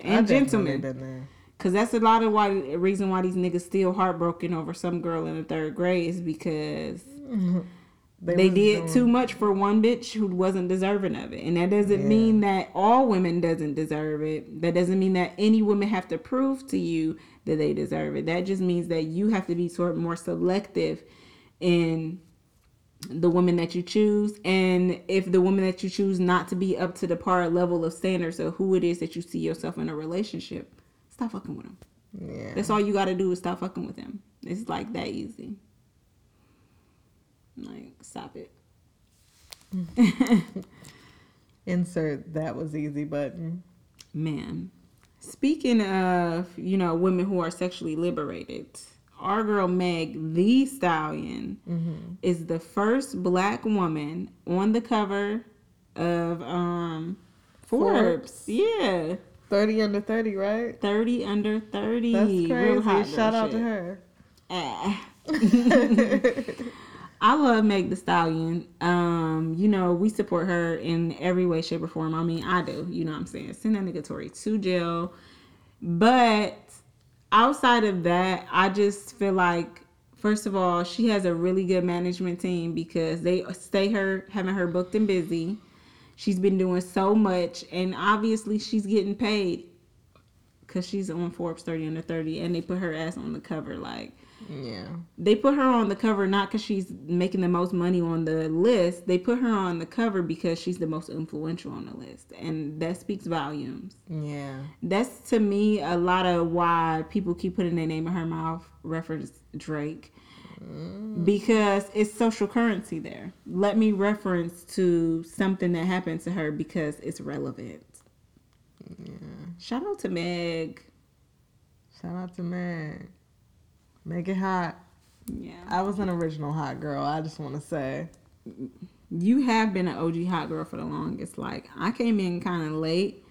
and gentlemen, Been there. because that's a lot of why reason why these niggas still heartbroken over some girl in the third grade is because they, was did doing- too much for one bitch who wasn't deserving of it, and that doesn't mean that all women doesn't deserve it. That doesn't mean that any women have to prove to you that they deserve it. That just means that you have to be sort of more selective in the woman that you choose and if the woman that you choose not to be up to the par level of standards of who it is that you see yourself in a relationship stop fucking with them Yeah. that's all you got to do is stop fucking with them it's like that easy like stop it Insert that was easy button. man speaking of you know women who are sexually liberated our girl Meg Thee Stallion is the first black woman on the cover of um forbes, Forbes. yeah 30 under 30, right? 30 under 30 That's crazy. Shout out to her. Ah. I love Meg Thee Stallion. Um, you know, we support her in every way, shape, or form. I mean, I do. You know what I'm saying? Send that nigga Tory to jail. But outside of that, I just feel like first of all, she has a really good management team because they stay her having her booked and busy. She's been doing so much and obviously she's getting paid cuz she's on Forbes 30 under 30 and they put her ass on the cover like Yeah. they put her on the cover not because she's making the most money on the list. They put her on the cover because she's the most influential on the list, and that speaks volumes. Yeah. That's to me a lot of why people keep putting their name in her mouth, reference Drake, mm. because it's social currency there. Let me reference to something that happened to her because it's relevant. Yeah. Shout out to Meg. Shout out to Meg. Make it hot. Yeah. I was an original hot girl. I just want to say. you have been an OG hot girl for the longest. Like I came in kind of late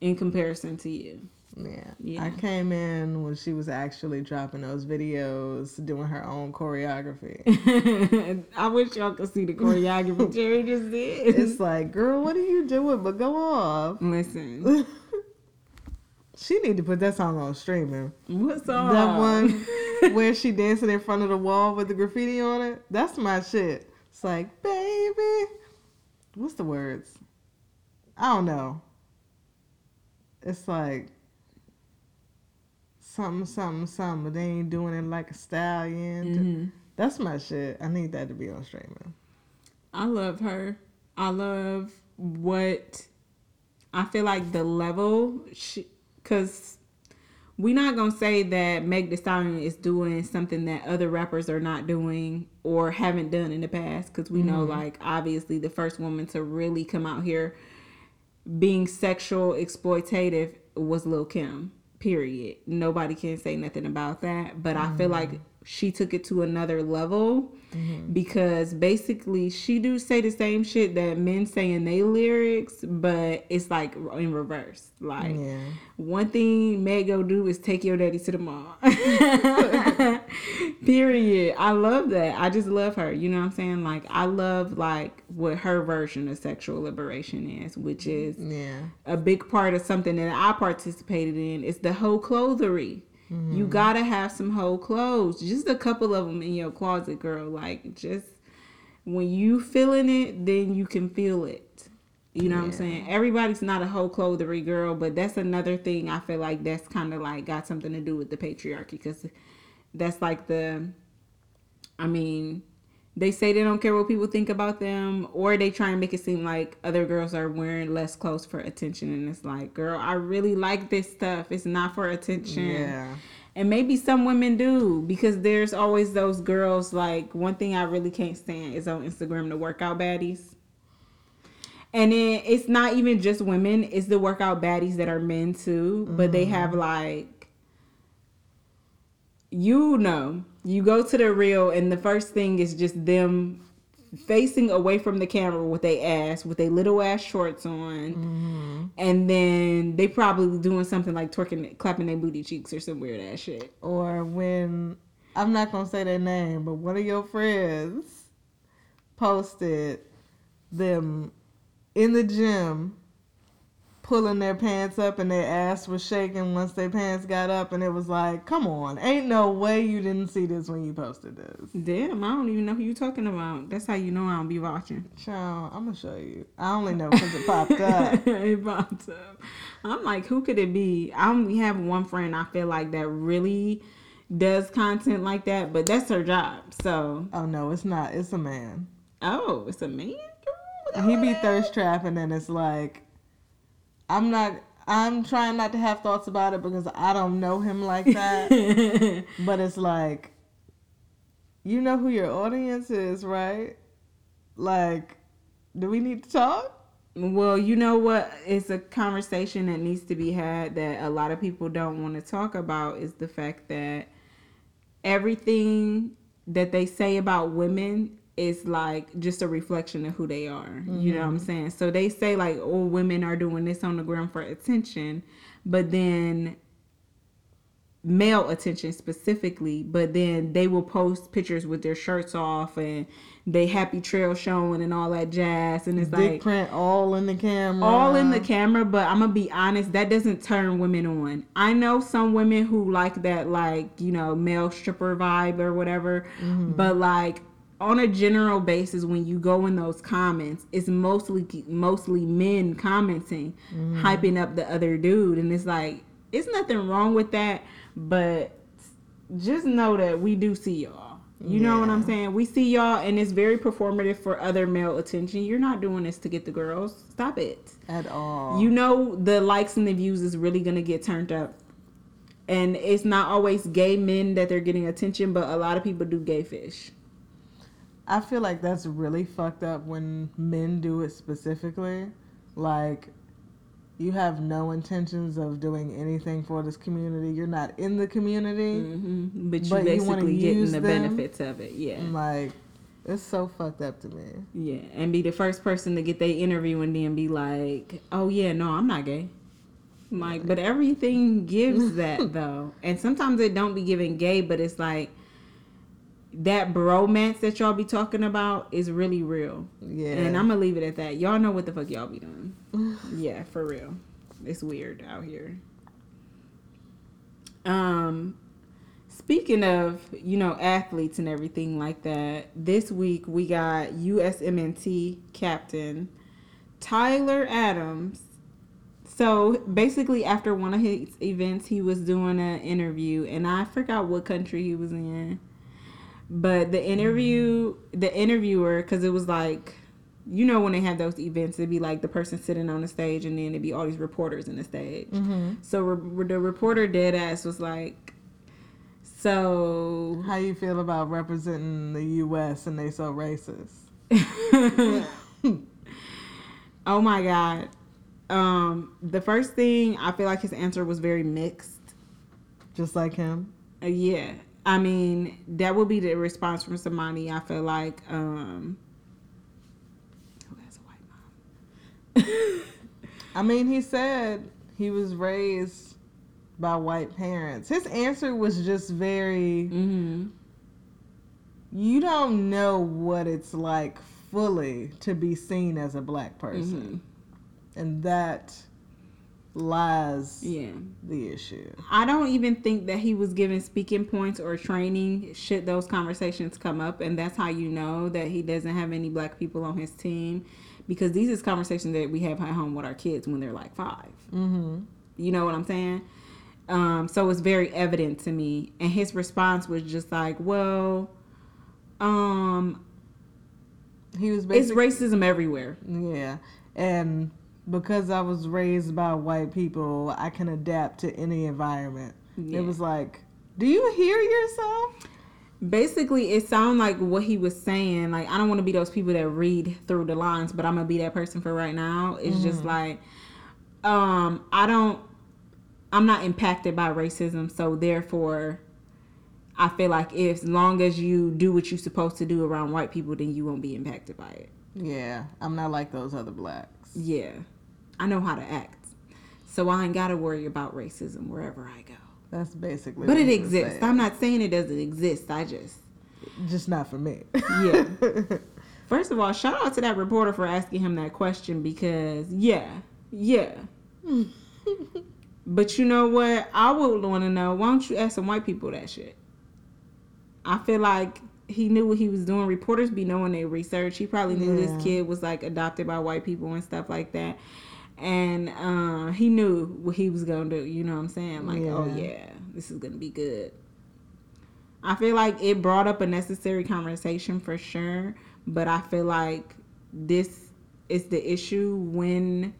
in comparison to you. Yeah. Yeah. I came in when she was actually dropping those videos, doing her own choreography. I wish y'all could see the choreography Cherry just did. it's like, girl, what are you doing? But go off. Listen, She need to put that song on streaming. what's up? That one where she dancing in front of the wall with the graffiti on it. That's my shit. It's like, baby. What's the words? I don't know. It's like something, something, something, but they ain't doing it like a stallion. Mhm. That's my shit. I need that to be on streaming. I love her. I love what I feel like the level, she, because we're not gonna say that Meg Thee Stallion is doing something that other rappers are not doing or haven't done in the past. Because we know, mm-hmm. like, obviously, the first woman to really come out here being sexual exploitative was Lil Kim. Period. Nobody can say nothing about that. But I feel mm-hmm. like she took it to another level mm-hmm. because basically she do say the same shit that men say in their lyrics, but it's like in reverse. Like Yeah. one thing Meg go do is take your daddy to the mall. Period. I love that. I just love her. You know what I'm saying? Like I love like what her version of sexual liberation is, which is Yeah. a big part of something that I participated in is the whole clothery. You gotta have some whole clothes, just a couple of them in your closet, girl. Like just when you feeling it, then you can feel it. You know what I'm saying? Everybody's not a whole clothery girl, but that's another thing. I feel like that's kind of like got something to do with the patriarchy because that's like the. I mean, they say they don't care what people think about them or they try and make it seem like other girls are wearing less clothes for attention. And it's like girl i really like this stuff. It's not for attention. Yeah. and maybe some women do because there's always those girls like one thing i really can't stand is on instagram the workout baddies. And then it's not even just women it's the workout baddies that are men too but they mm-hmm. have like you know, you go to the reel, and the first thing is just them facing away from the camera with their ass, with their little ass shorts on, mm-hmm. and then they probably doing something like twerking, clapping their booty cheeks or some weird ass shit. Or when I'm not gonna say their name, but one of your friends posted them in the gym pulling their pants up and their ass was shaking once their pants got up and it was like, come on, ain't no way you didn't see this when you posted this. Damn, I don't even know who you talking about. That's how you know I don't be watching. Child, I'm gonna show you. I only know because it popped up. it popped up. I'm like, who could it be? I only have one friend I feel like that really does content like that, but that's her job. So, Oh no, it's not. It's a man. oh, it's a man. He be thirst trapping and it's like I'm not I'm trying not to have thoughts about it because I don't know him like that. but it's like you know who your audience is, right? Like, do we need to talk? Well, you know what? It's a conversation that needs to be had that a lot of people don't want to talk about is the fact that everything that they say about women is like just a reflection of who they are. You know what mm-hmm. I'm saying? So they say like, "Oh, women are doing this on the ground for attention," but then male attention specifically, but then they will post pictures with their shirts off and they happy trail showing and all that jazz and it's Dick like print all in the camera. all in the camera but i'm gonna be honest that doesn't turn women on i know some women who like that like you know male stripper vibe or whatever mm-hmm. but like on a general basis when you go in those comments it's mostly mostly men commenting mm-hmm. hyping up the other dude. And it's like it's nothing wrong with that but just know that we do see y'all. You know what i'm saying? We see y'all and it's very performative for other male attention. You're not doing this to get the girls. Stop it. At all. you know the likes and the views is really gonna get turned up. And it's not always gay men that they're getting attention but a lot of people do gay fish I feel like that's really fucked up when men do it specifically. Like, you have no intentions of doing anything for this community. You're not in the community. hmm but you But you basically getting the them? benefits of it yeah Like, It's so fucked up to me. Yeah, and be the first person to get their interview and then be like, "Oh yeah, no, I'm not gay." Like, but everything gives that though, and sometimes it don't be giving gay, but it's like that bromance that y'all be talking about is really real. Yeah. And I'm gonna leave it at that. Y'all know what the fuck y'all be doing. yeah, for real. It's weird out here. Um speaking of, you know, athletes and everything like that, this week we got USMNT captain Tyler Adams. So basically after one of his events he was doing an interview and I forgot what country he was in. But the interview, the interviewer, because it was like, you know, when they have those events, it'd be like the person sitting on the stage, and then it'd be all these reporters in the stage. Mm-hmm. So re- the reporter dead ass was like, "So How you feel about representing the U.S. and they so racist? oh my god." Um, the first thing I feel like his answer was very mixed. Just like him. Uh, yeah, I mean that would be the response from somebody. I feel like um, who has a white mom. I mean, he said he was raised by white parents. His answer was just very. mm-hmm. You don't know what it's like fully to be seen as a black person, and that lies Yeah. the issue. I don't even think that he was given speaking points or training should those conversations come up. And that's how you know that he doesn't have any black people on his team because these is conversations that we have at home with our kids when they're like 5 Mm-hmm. You know what I'm saying? Um, so it's very evident to me. And his response was just like, well, um, He was it's racism everywhere. yeah, and because I was raised by white people, I can adapt to any environment. Yeah. It was like, do you hear yourself? basically it sounded like what he was saying like i don't want to be those people that read through the lines but i'm gonna be that person for right now it's just like um i don't i'm not impacted by racism so therefore i feel like if as long as you do what you're supposed to do around white people then you won't be impacted by it Yeah, I'm not like those other blacks. Yeah i know how to act so i ain't gotta worry about racism wherever i go That's basically. but it exists saying. i'm not saying it doesn't exist i just just not for me. Yeah. First of all, shout out to that reporter for asking him that question because, yeah, yeah. but you know what? I would want to know why don't you ask some white people that shit? I feel like he knew what he was doing. Reporters be knowing their research. He probably knew Yeah. this kid was like adopted by white people and stuff like that. And uh, he knew what he was going to do. You know what I'm saying? Like, oh, Yeah. yeah, this is going to be good. I feel like it brought up a necessary conversation for sure, but I feel like this is the issue when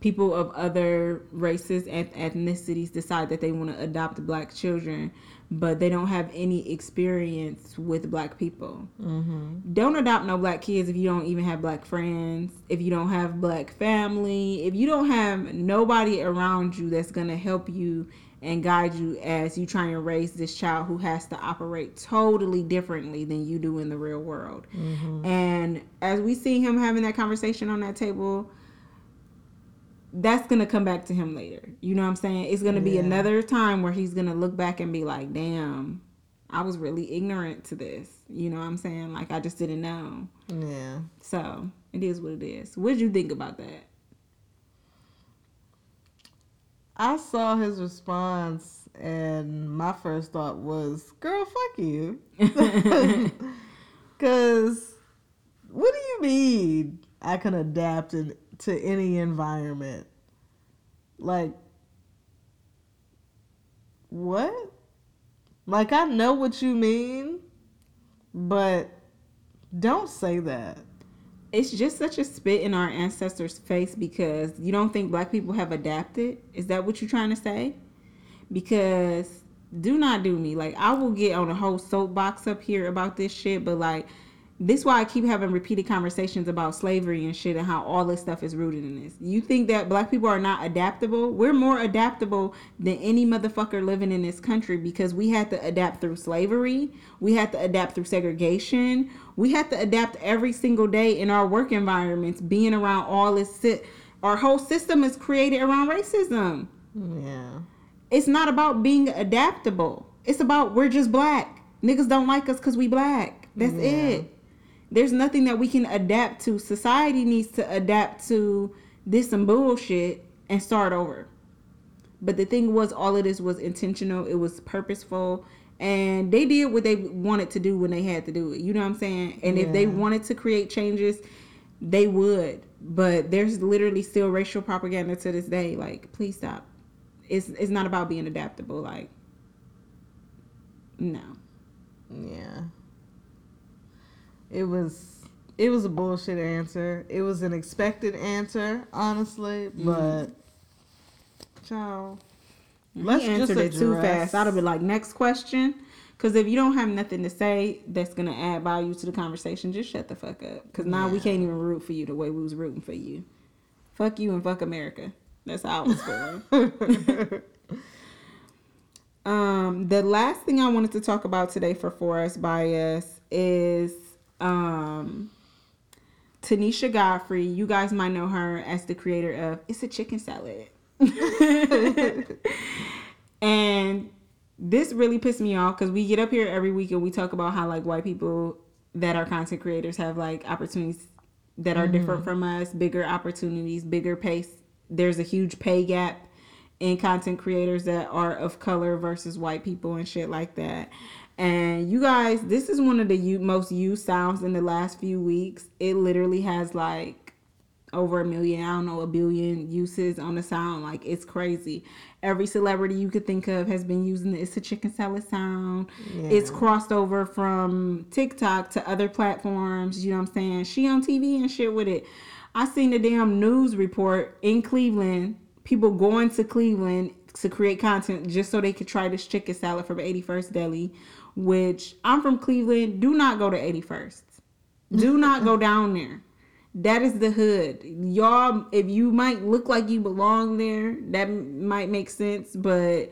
people of other races and ethnicities decide that they want to adopt black children, but they don't have any experience with black people. mm-hmm. Don't adopt no black kids if you don't even have black friends, if you don't have black family, if you don't have nobody around you that's to help you and guide you as you try and raise this child who has to operate totally differently than you do in the real world. And as we see him having that conversation on that table, that's gonna come back to him later. You know what I'm saying? It's gonna be Yeah. another time where he's gonna look back and be like, "Damn, I was really ignorant to this." You know what I'm saying? Like I just didn't know. Yeah. So it is what it is. What did you think about that? I saw his response, and my first thought was, "Girl, fuck you," because what do you mean I can adapt in, to any environment? Like, what? Like, I know what you mean, but don't say that. It's just such a spit in our ancestors' face because you don't think black people have adapted. Is that what you're trying to say? Because do not do me. Like I will get on a whole soapbox up here about this shit, but like this is why I keep having repeated conversations about slavery and shit and how all this stuff is rooted in this. You think that black people are not adaptable? We're more adaptable than any motherfucker living in this country because we had to adapt through slavery. We had to adapt through segregation. We had to adapt every single day in our work environments, being around all this shit. Our whole system is created around racism. Yeah. It's not about being adaptable. It's about we're just black. Niggas don't like us because we black. That's Yeah. it. There's nothing that we can adapt to. Society needs to adapt to this some bullshit and start over. But the thing was, all of this was intentional. It was purposeful, and they did what they wanted to do when they had to do it. You know what I'm saying? And if they wanted to create changes, they would. But there's literally still racial propaganda to this day. Like, please stop. It's it's not about being adaptable. Like, no. Yeah. It was it was a bullshit answer. It was an expected answer, honestly, Mm-hmm. but ciao. Let's he answered it too fast. I'd have been like, next question. Because if you don't have nothing to say that's gonna add value to the conversation, just shut the fuck up. Because now we can't even root for you the way we was rooting for you. Fuck you and fuck America. That's how I was feeling. um, the last thing I wanted to talk about today for For Us By is um, Tanisha Godfrey. You guys might know her as the creator of It's a Chicken Salad. and this really pissed me off because we get up here every week and we talk about how like white people that are content creators have like opportunities that are different from us, bigger opportunities, bigger pace. There's a huge pay gap in content creators that are of color versus white people and shit like that. And you guys, this is one of the most used sounds in the last few weeks. It literally has like over a million, I don't know, a billion uses on the sound. Like it's crazy. Every celebrity you could think of has been using the It's a Chicken Salad sound. It's crossed over from TikTok to other platforms. You know what I'm saying? She on TV and shit with it. I seen the damn news report in Cleveland. People going to Cleveland to create content just so they could try this chicken salad from 81st Deli, which I'm from Cleveland. Do not go to 81st. Do not go down there. That is the hood. Y'all, if you might look like you belong there, that might make sense, but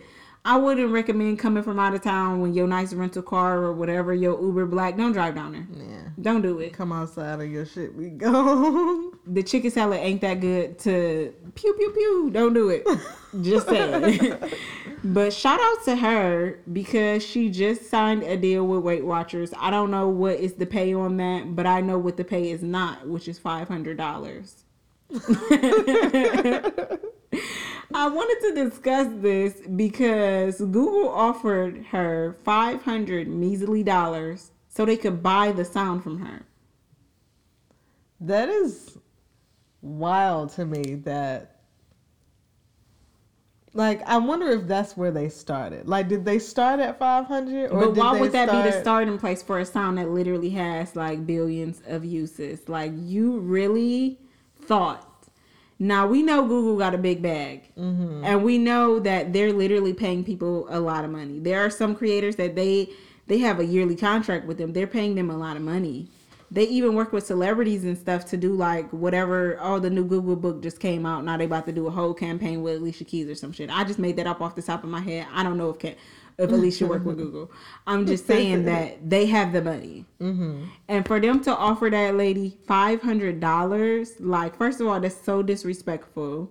I wouldn't recommend coming from out of town when your nice rental car or whatever, your Uber Black, don't drive down there. Yeah. Don't do it. Come outside of your shit We go. The chicken salad ain't that good to pew pew pew. Don't do it. Just saying. but shout out to her because she just signed a deal with Weight Watchers. I don't know what is the pay on that, but I know what the pay is not, which is five hundred dollars. I wanted to discuss this because Google offered her five hundred measly dollars so they could buy the sound from her. That is wild to me that like I wonder if that's where they started. Like did they start at 500 or But why would that be the starting place for a sound that literally has like billions of uses? Like you really thought. Now we know Google got a big bag, Mm-hmm. and we know that they're literally paying people a lot of money. There are some creators that they they have a yearly contract with them. They're paying them a lot of money. They even work with celebrities and stuff to do like whatever. Oh, the new Google book just came out. Now they about to do a whole campaign with Alicia Keys or some shit. I just made that up off the top of my head. I don't know if if Alicia worked with Google. I'm just saying that they have the money. Mm-hmm. And for them to offer that lady five hundred dollars, like first of all, that's so disrespectful.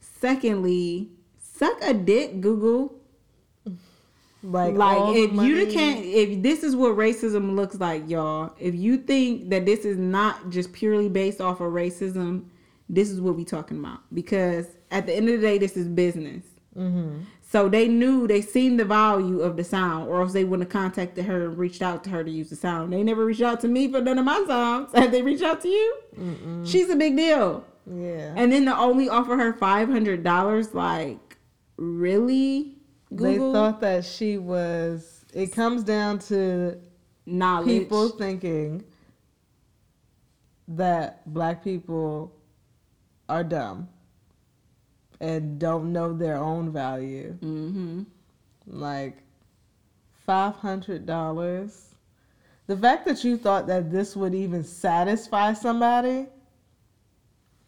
Secondly, suck a dick, Google. Like, Like if you can't, if this is what racism looks like, y'all. If you think that this is not just purely based off of racism, this is what we talking about. Because at the end of the day, this is business. Mm-hmm. So they knew they seen the value of the sound, or else they wouldn't have contacted her and reached out to her to use the sound. They never reached out to me for none of my songs. Have they reached out to you? Mm-mm. She's a big deal. Yeah. And then to only offer her five hundred dollars, like really? Google They thought that she was. It comes down to knowledge. people thinking that black people are dumb and don't know their own value. Mm-hmm. Like five hundred dollars. The fact that you thought that this would even satisfy somebody,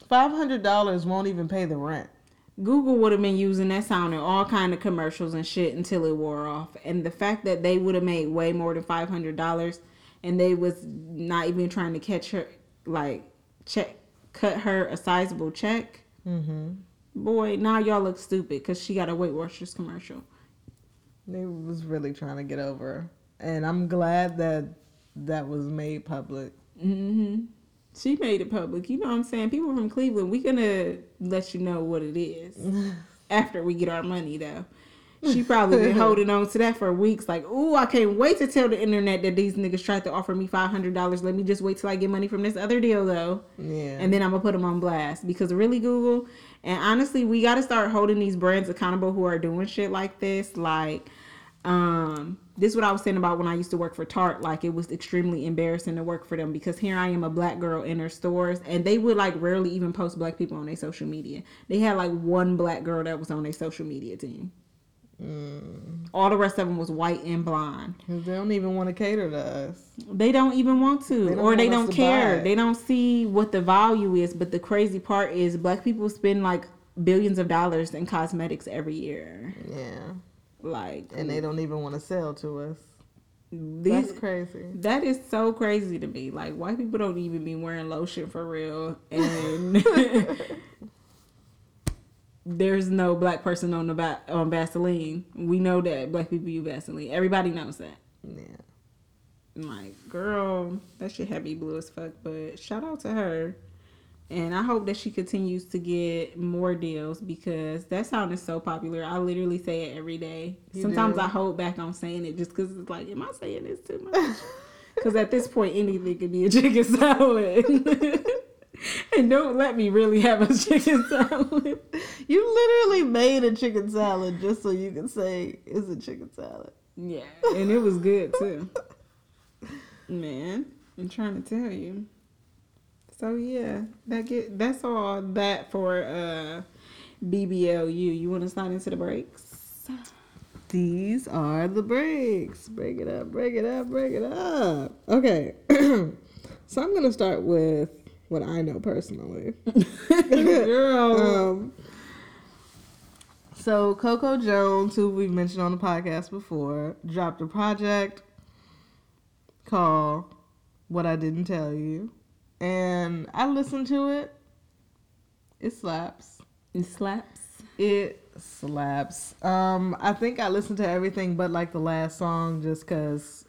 five hundred dollars won't even pay the rent. Google would have been using that sound in all kind of commercials and shit until it wore off. And the fact that they would have made way more than five hundred dollars, and they was not even trying to catch her, like check, cut her a sizable check. Mm-hmm. Boy, now y'all look stupid because she got a Weight Watchers commercial. They was really trying to get over, and I'm glad that that was made public. Mm-hmm. She made it public. You know what I'm saying? People from Cleveland, we gonna let you know what it is after we get our money, though. She probably been holding on to that for weeks. Like, ooh, I can't wait to tell the internet that these niggas tried to offer me five hundred dollars. Let me just wait till I get money from this other deal, though. Yeah. And then I'm gonna put them on blast because really, Google. And honestly, we got to start holding these brands accountable who are doing shit like this. Like, um, this is what I was saying about when I used to work for Tarte. Like it was extremely embarrassing to work for them because here I am, a black girl in their stores, and they would like rarely even post black people on their social media. They had like one black girl that was on their social media team. Mm. All the rest of them was white and blonde. They don't even want to cater to us. They don't even want to, They or they want don't care. They don't see what the value is. But the crazy part is, black people spend like billions of dollars in cosmetics every year. Yeah. Like, And they don't even want to sell to us. these, That's crazy. That is so crazy to me. Like white people don't even be wearing lotion for real, and there's no black person on the va- on Vaseline. We know that black people use Vaseline. Everybody knows that. Yeah. Like, girl, that shit had me blue as fuck. But shout out to her, and I hope that she continues to get more deals because that sound is so popular. I literally say it every day. You Sometimes do? I hold back on saying it just because it's like, am I saying this too much? Because at this point, anything could be a chicken salad. and don't let me really have a chicken salad. You literally made a chicken salad just so you can say it's a chicken salad. Yeah, and it was good too. Man, I'm trying to tell you. So yeah, that get that's all that for uh BBLU. You want to slide into the breaks? These are the breaks. Break it up, break it up, break it up. Okay. so I'm gonna start with what I know personally. Girl. Um, so Coco Jones, who we've mentioned on the podcast before, dropped a project called "What I Didn't Tell You," and I listened to it. It slaps. it slaps. It slaps. Um, I think I listened to everything but like the last song just because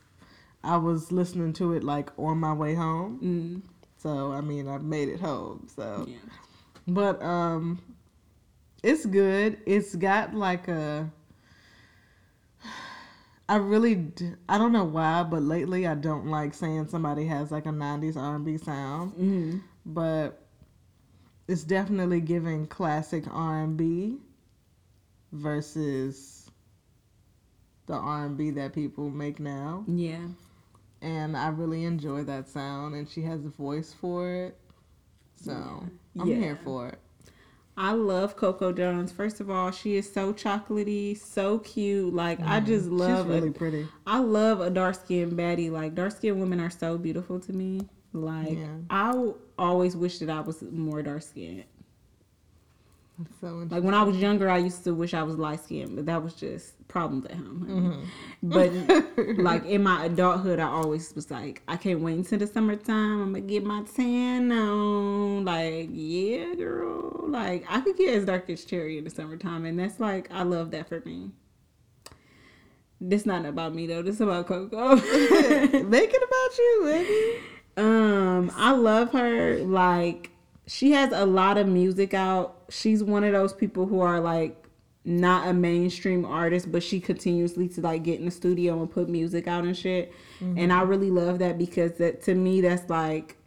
I was listening to it like on my way home. Mm, So I mean, I've made it home. So yeah. but um it's good. It's got like a I really I don't know why, but lately I don't like saying somebody has like a 90s R&B sound, Mm, but it's definitely giving classic R&B versus the R&B that people make now. yeah. And I really enjoy that sound and she has a voice for it. So, I'm Yeah. here for it. I love Coco Jones. First of all, she is so chocolatey, so cute. Like I mm. just love She's really it. pretty. I love a dark skinned baddie. Like dark skinned women are so beautiful to me. Like Yeah. I always wish that I was more dark skinned. So. Like when I was younger, I used to wish I was light skinned, but that was just problems at home. Mm-hmm. But like in my adulthood, I always was like, I can't wait until the summertime. I'm gonna get my tan on. Like yeah, girl. Like I could get as dark as cherry in the summertime, and that's like I love that for me. This not about me though. This is about Coco. Make it about you, baby. Um, I love her. Like, she has a lot of music out. She's one of those people who are like not a mainstream artist, but she continuously to like get in the studio and put music out and shit. And I really love that because that to me that's like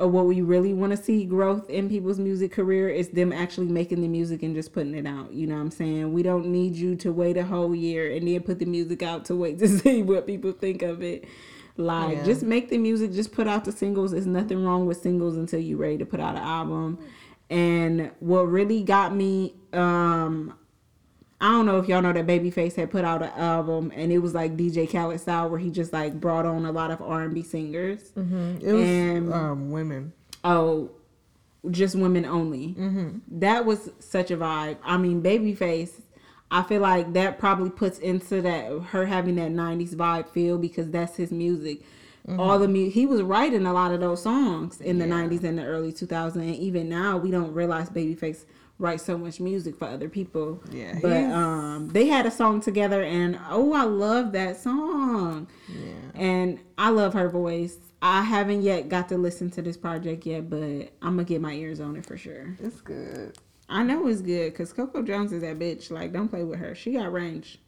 uh, what we really want to see growth in people's music career is them actually making the music and just putting it out. You know what I'm saying? We don't need you to wait a whole year and then put the music out to wait to see what people think of it. Like, Yeah. just make the music, just put out the singles. There's nothing wrong with singles until you're ready to put out an album. And what really got me um I don't know if y'all know that Babyface had put out an album and it was like DJ Khaled style where he just like brought on a lot of R and B singers. Mm-hmm. It was And- um, women. Oh, just women only. Mm-hmm. That was such a vibe. I mean, Babyface. I feel like that probably puts into that her having that '90s vibe feel because that's his music. All the mu- he was writing a lot of those songs in the Yeah. '90s and the early 2000s, and even now we don't realize Babyface writes so much music for other people. Yeah, but um, they had a song together, and oh, I love that song. Yeah. And I love her voice. I haven't yet got to listen to this project yet, but I'm gonna get my ears on it for sure. It's good. I know it's good because Coco Jones is that bitch. Like, don't play with her. She got range.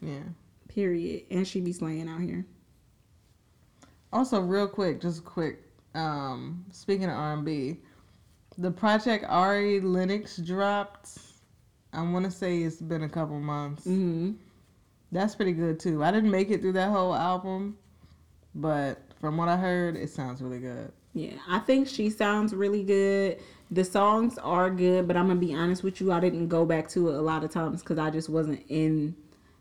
Yeah. Period. And she be slaying out here. Also, real quick, just quick. Um, speaking of R and B, the project Ari Lennox dropped. I want to say it's been a couple months. hmm That's pretty good too. I didn't make it through that whole album, but from what I heard, it sounds really good. Yeah, I think she sounds really good. The songs are good, but I'm gonna be honest with you. I didn't go back to it a lot of times because I just wasn't in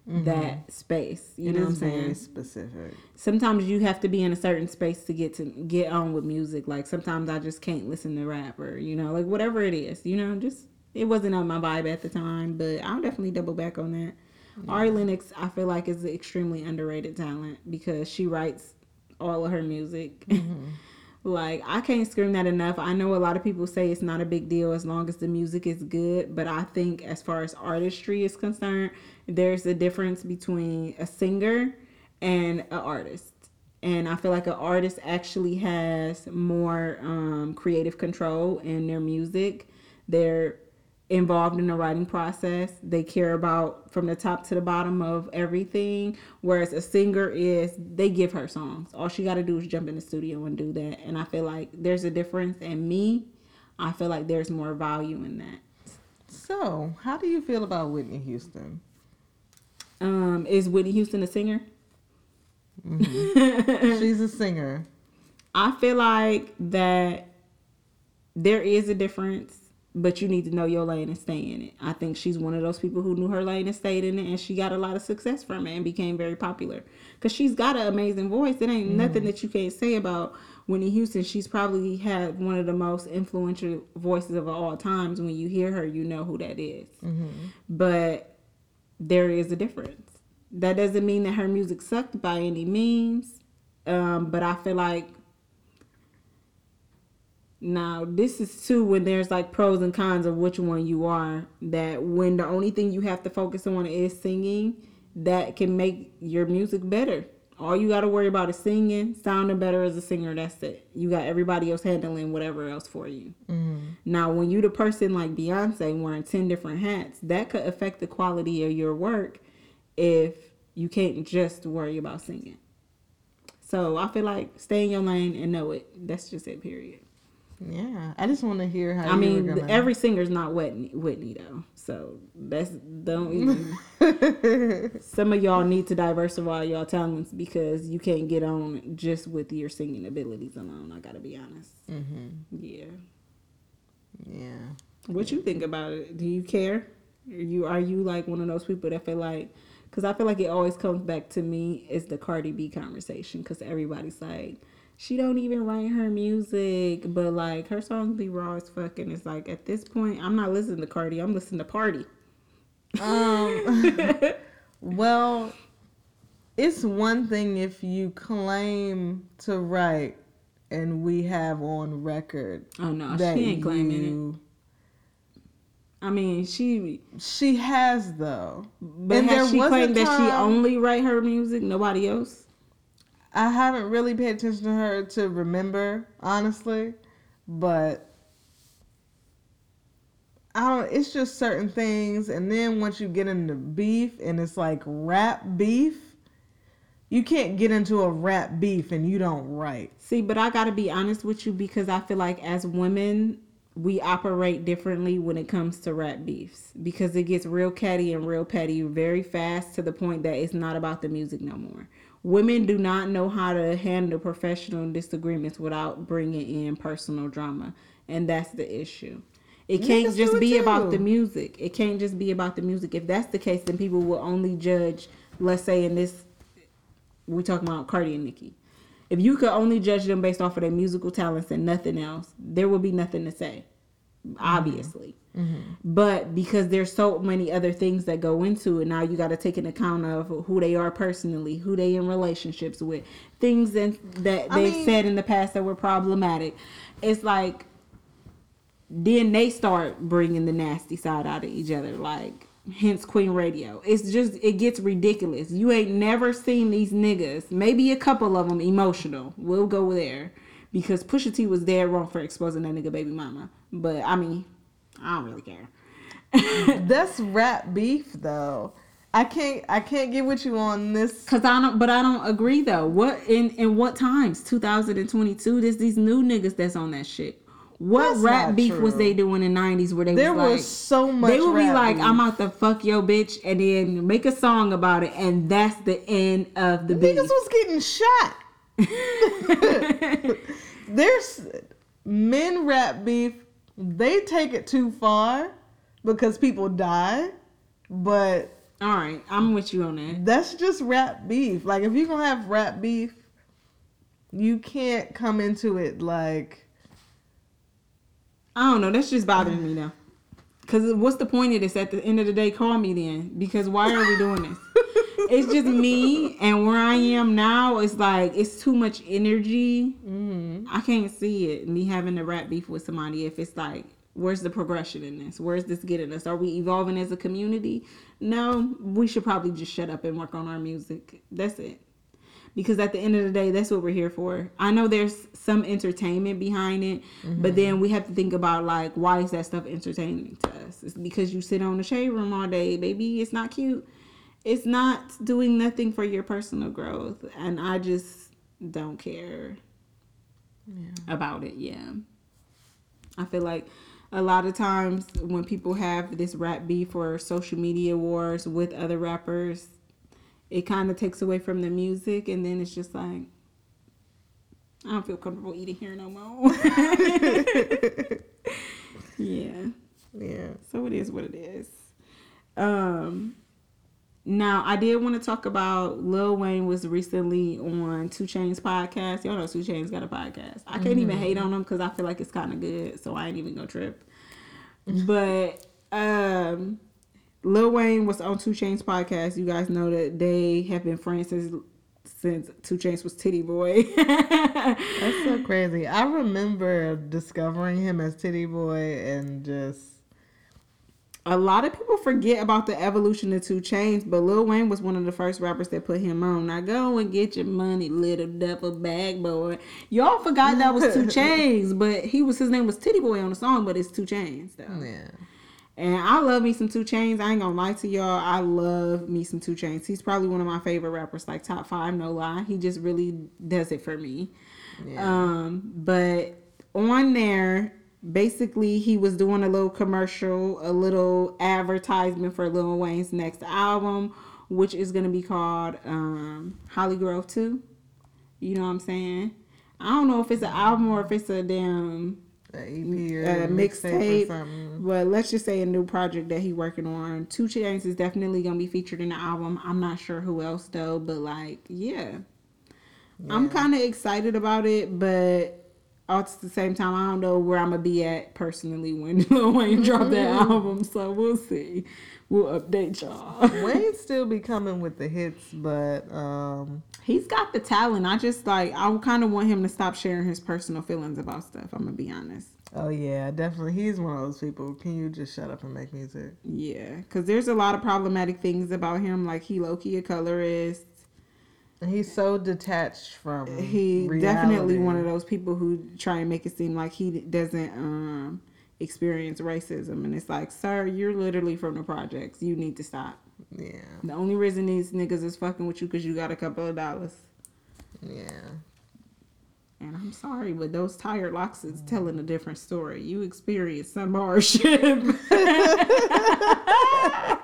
that mm-hmm. space. You It know what I'm saying? specific. sometimes you have to be in a certain space to get to get on with music. Like sometimes I just can't listen to rap or you know, like whatever it is. You know, just it wasn't on my vibe at the time, but I'll definitely double back on that. Ari Lennox, I feel like is an extremely underrated talent because she writes all of her music. Mm-hmm. like I can't scream that enough. I know a lot of people say it's not a big deal as long as the music is good, but I think as far as artistry is concerned, there's a difference between a singer and an artist. And I feel like an artist actually has more um, creative control in their music. They're involved in the writing process. They care about from the top to the bottom of everything. Whereas a singer is they give her songs. All she got to do is jump in the studio and do that. And I feel like there's a difference. And me, I feel like there's more value in that. So, how do you feel about Whitney Houston? Um, is Whitney Houston a singer? Mm-hmm. She's a singer. I feel like that there is a difference, but you need to know your lane and stay in it. I think she's one of those people who knew her lane and stayed in it, and she got a lot of success from it and became very popular. Cause she's got an amazing voice. It ain't nothing mm-hmm. that you can't say about Whitney Houston. She's probably had one of the most influential voices of all times. When you hear her, you know who that is. Mm-hmm. But there is a difference. That doesn't mean that her music sucked by any means. Um, but I feel like now this is too when there's like pros and cons of which one you are. That when the only thing you have to focus on is singing, that can make your music better. All you got to worry about is singing, sounding better as a singer. That's it. You got everybody else handling whatever else for you. Mm-hmm. Now, when you the person like Beyonce wearing ten different hats, that could affect the quality of your work if you can't just worry about singing. So I feel like stay in your lane and know it. That's just it. Period. Yeah, I just want to hear how. I mean, every singer's not Whitney, Whitney though. So that's don't even. Some of y'all need to diversify y'all talents because you can't get on just with your singing abilities alone. I gotta be honest. hmm Yeah. Yeah. What you think about it? Do you care? Are you are you like one of those people that feel like? Because I feel like it always comes back to me is the Cardi B conversation. Because everybody's like, she don't even write her music, but like her songs be raw as fuck. And it's like at this point, I'm not listening to Cardi. I'm listening to Party. Um. well, it's one thing if you claim to write, and we have on record Oh no, that she ain't claiming it. I mean, she. She has though. But And has she claimed that she only write her music, nobody else? I haven't really paid attention to her to remember, honestly, but I don't. It's just certain things, and then once you get into beef, and it's like rap beef, you can't get into a rap beef and you don't write. See, but I gotta be honest with you because I feel like as women, we operate differently when it comes to rap beefs because it gets real catty and real petty very fast to the point that it's not about the music no more. Women do not know how to handle professional disagreements without bringing in personal drama, and that's the issue. It can't Niggas just be about the music. It can't just be about the music. If that's the case, then people will only judge. Let's say in this, we talking about Cardi and Nicki. If you could only judge them based off of their musical talents and nothing else, there would be nothing to say. Mm-hmm. Obviously, mm-hmm. but because there's so many other things that go into it, now you got to take an account of who they are personally, who they in relationships with, things that that they've mean- said in the past that were problematic. It's like then they start bringing the nasty side out of each other like hence queen radio. It's just it gets ridiculous. You ain't never seen these niggas maybe a couple of them emotional. We'll go there because pusha t was dead wrong for exposing that nigga baby mama but i mean i don't really care That's rap beef though. I can't I can't get with you on this. Cause I don't, but I don't agree though. What in in what times? 2022. There's these new niggas that's on that shit. What That's rap beef was they doing in the 90s where they There was like there was so much. they would be like, beef. I'm out to fuck your bitch, and then make a song about it, and that's the end of the beef. Niggas was getting shot. There's men rap beef. They take it too far because people die, but All right, I'm with you on that. that's just rap beef. Like if you're gonna have rap beef, you can't come into it like I don't know. That's just bothering me now. Cause what's the point of this? At the end of the day, call me then. Because why are we doing this? it's just me, and where I am now, it's like it's too much energy. Mm-hmm. I can't see it. Me having to rap beef with somebody. If it's like, where's the progression in this? Where's this getting us? Are we evolving as a community? No, we should probably just shut up and work on our music. That's it because at the end of the day that's what we're here for i know there's some entertainment behind it but mm-hmm. then we have to think about like why is that stuff entertaining to us it's because you sit on the shade room all day baby it's not cute it's not doing nothing for your personal growth and i just don't care about it yeah. I feel like a lot of times when people have this rap beef or social media wars with other rappers it kind of takes away from the music and then it's just like i don't feel comfortable eating here no more. Yeah. Yeah. so it is what it is. Um now i did want to talk about lil wayne was recently on 2 Chainz podcast y'all know 2 Chainz got a podcast i can't even hate on them because i feel like it's kind of good so i ain't even gonna trip but um Lil Wayne was on 2 Chainz podcast. You guys know that they have been friends since since 2 Chainz was Tity Boi. That's so crazy. I remember discovering him as Tity Boi and just a lot of people forget about the evolution of 2 Chainz, but Lil Wayne was one of the first rappers that put him on. Now go and get your money, little duffle bag boy. Y'all forgot that was Two Chains, but he was his name was Tity Boi on the song, but it's 2 Chainz though. yeah. And I love me some 2 Chainz. I ain't gonna lie to y'all. I love me some 2 Chainz. He's probably one of my favorite rappers, like top five, no lie. He just really does it for me. Yeah. Um, but on there, basically, he was doing a little commercial, a little advertisement for Lil Wayne's next album, which is gonna be called um, Holly Grove Two. You know what I'm saying? I don't know if it's an album or if it's a damn A EP or a a mixtape mixtape, or something. but let's just say a new project that he working on. 2 Chainz is definitely gonna be featured in the album. I'm not sure who else though, but like, yeah, I'm kind of excited about it, but at the same time, I don't know where I'm gonna be at personally when Lil Wayne drop that album. So we'll see. We'll update y'all. Wayne still be coming with the hits, but um, He's got the talent. I just like I kind of want him to stop sharing his personal feelings about stuff. I'm gonna be honest. oh yeah, definitely, he's one of those people. Can you just shut up and make music? Yeah, because there's a lot of problematic things about him. Like he low key a colorist. He's so detached from. He reality. definitely one of those people who try and make it seem like he doesn't um experience racism, and it's like, sir, you're literally from the projects. You need to stop. Yeah, The only reason these niggas is fucking with you because you got a couple of dollars. yeah. And I'm sorry, but those tire locks is telling a different story. You experienced some hardship.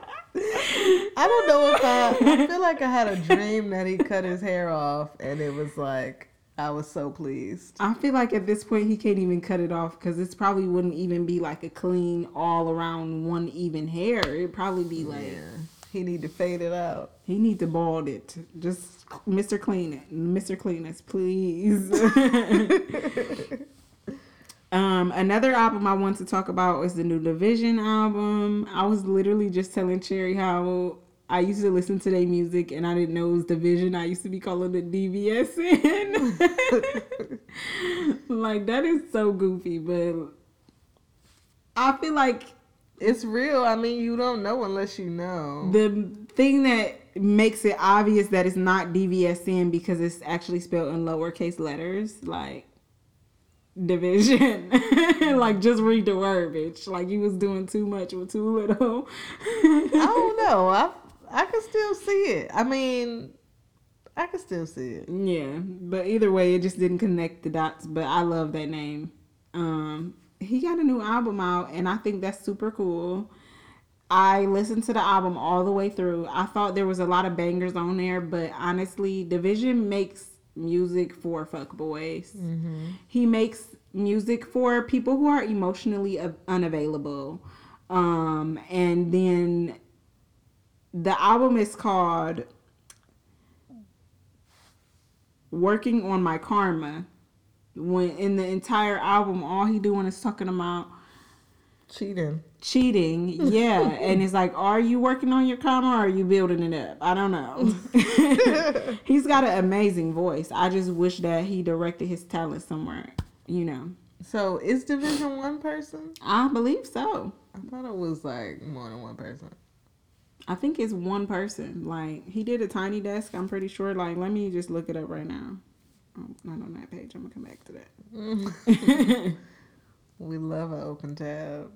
I don't know if I. I feel like I had a dream that he cut his hair off, and it was like I was so pleased. I feel like at this point he can't even cut it off because it's probably wouldn't even be like a clean all around one even hair. It'd probably be like Yeah. He need to fade it out. he need to bald it. Just Mr. Clean it, Mr. Cleanest, please. um, another album I want to talk about is the new Division album. I was literally just telling Cherry how I used to listen to their music and I didn't know it was Division. I used to be calling it DVSN. like that is so goofy, but I feel like It's real. I mean, you don't know unless you know. the thing that makes it obvious that it's not DVSN because it's actually spelled in lowercase letters, like division. like just read the word, bitch. Like you was doing too much with too little. I don't know. I I can still see it. I mean, I can still see it. Yeah, but either way, it just didn't connect the dots. But I love that name. Um, he got a new album out, and I think that's super cool. I listened to the album all the way through. I thought there was a lot of bangers on there, but honestly, Division makes music for fuckboys. He makes music for people who are emotionally unavailable. Um, and then the album is called working on my karma when in the entire album all he doing is talking about Cheating. cheating yeah and it's like are you working on your karma or are you building it up i don't know he's got an amazing voice i just wish that he directed his talent somewhere you know So is Division one person? i believe so I thought it was like more than one person. I think it's one person like he did a tiny desk i'm pretty sure like let me just look it up right now oh, not on that page i'm gonna come back to that We love an open tab.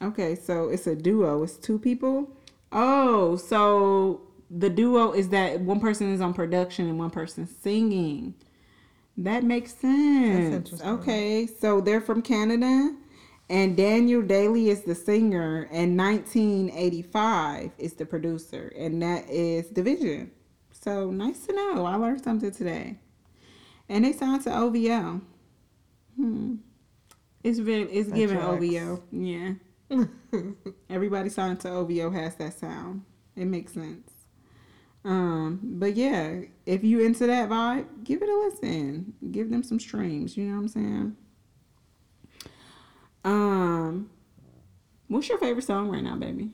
Okay, so it's a duo. It's two people. Oh, so the duo is that one person is on production and one person singing. That makes sense. interesting. Okay, so they're from Canada, and Daniel Daley is the singer, and 1985 is the producer, and that is Division. So nice to know. I learned something today. And they signed to OVO. Hmm. It's very it's That giving tracks. OVO. Yeah. Everybody signed to OVO has that sound. It makes sense. Um, but yeah, if you into that vibe, give it a listen. Give them some streams. You know what I'm saying? Um, what's your favorite song right now, baby?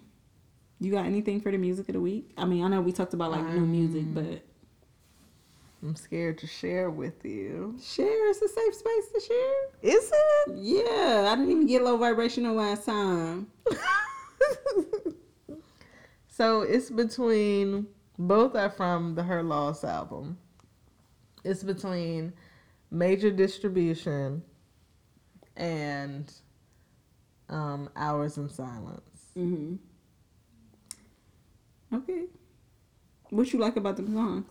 You got anything for the music of the week? I mean, I know we talked about like new music, Um, but I'm scared to share with you. share. is a safe space to share. Is it? Yeah, I didn't even get low vibrational last time. So it's between both are from the Her Loss album. It's between Major Distribution and um, Hours in Silence. Mm-hmm. Okay. What you like about the songs?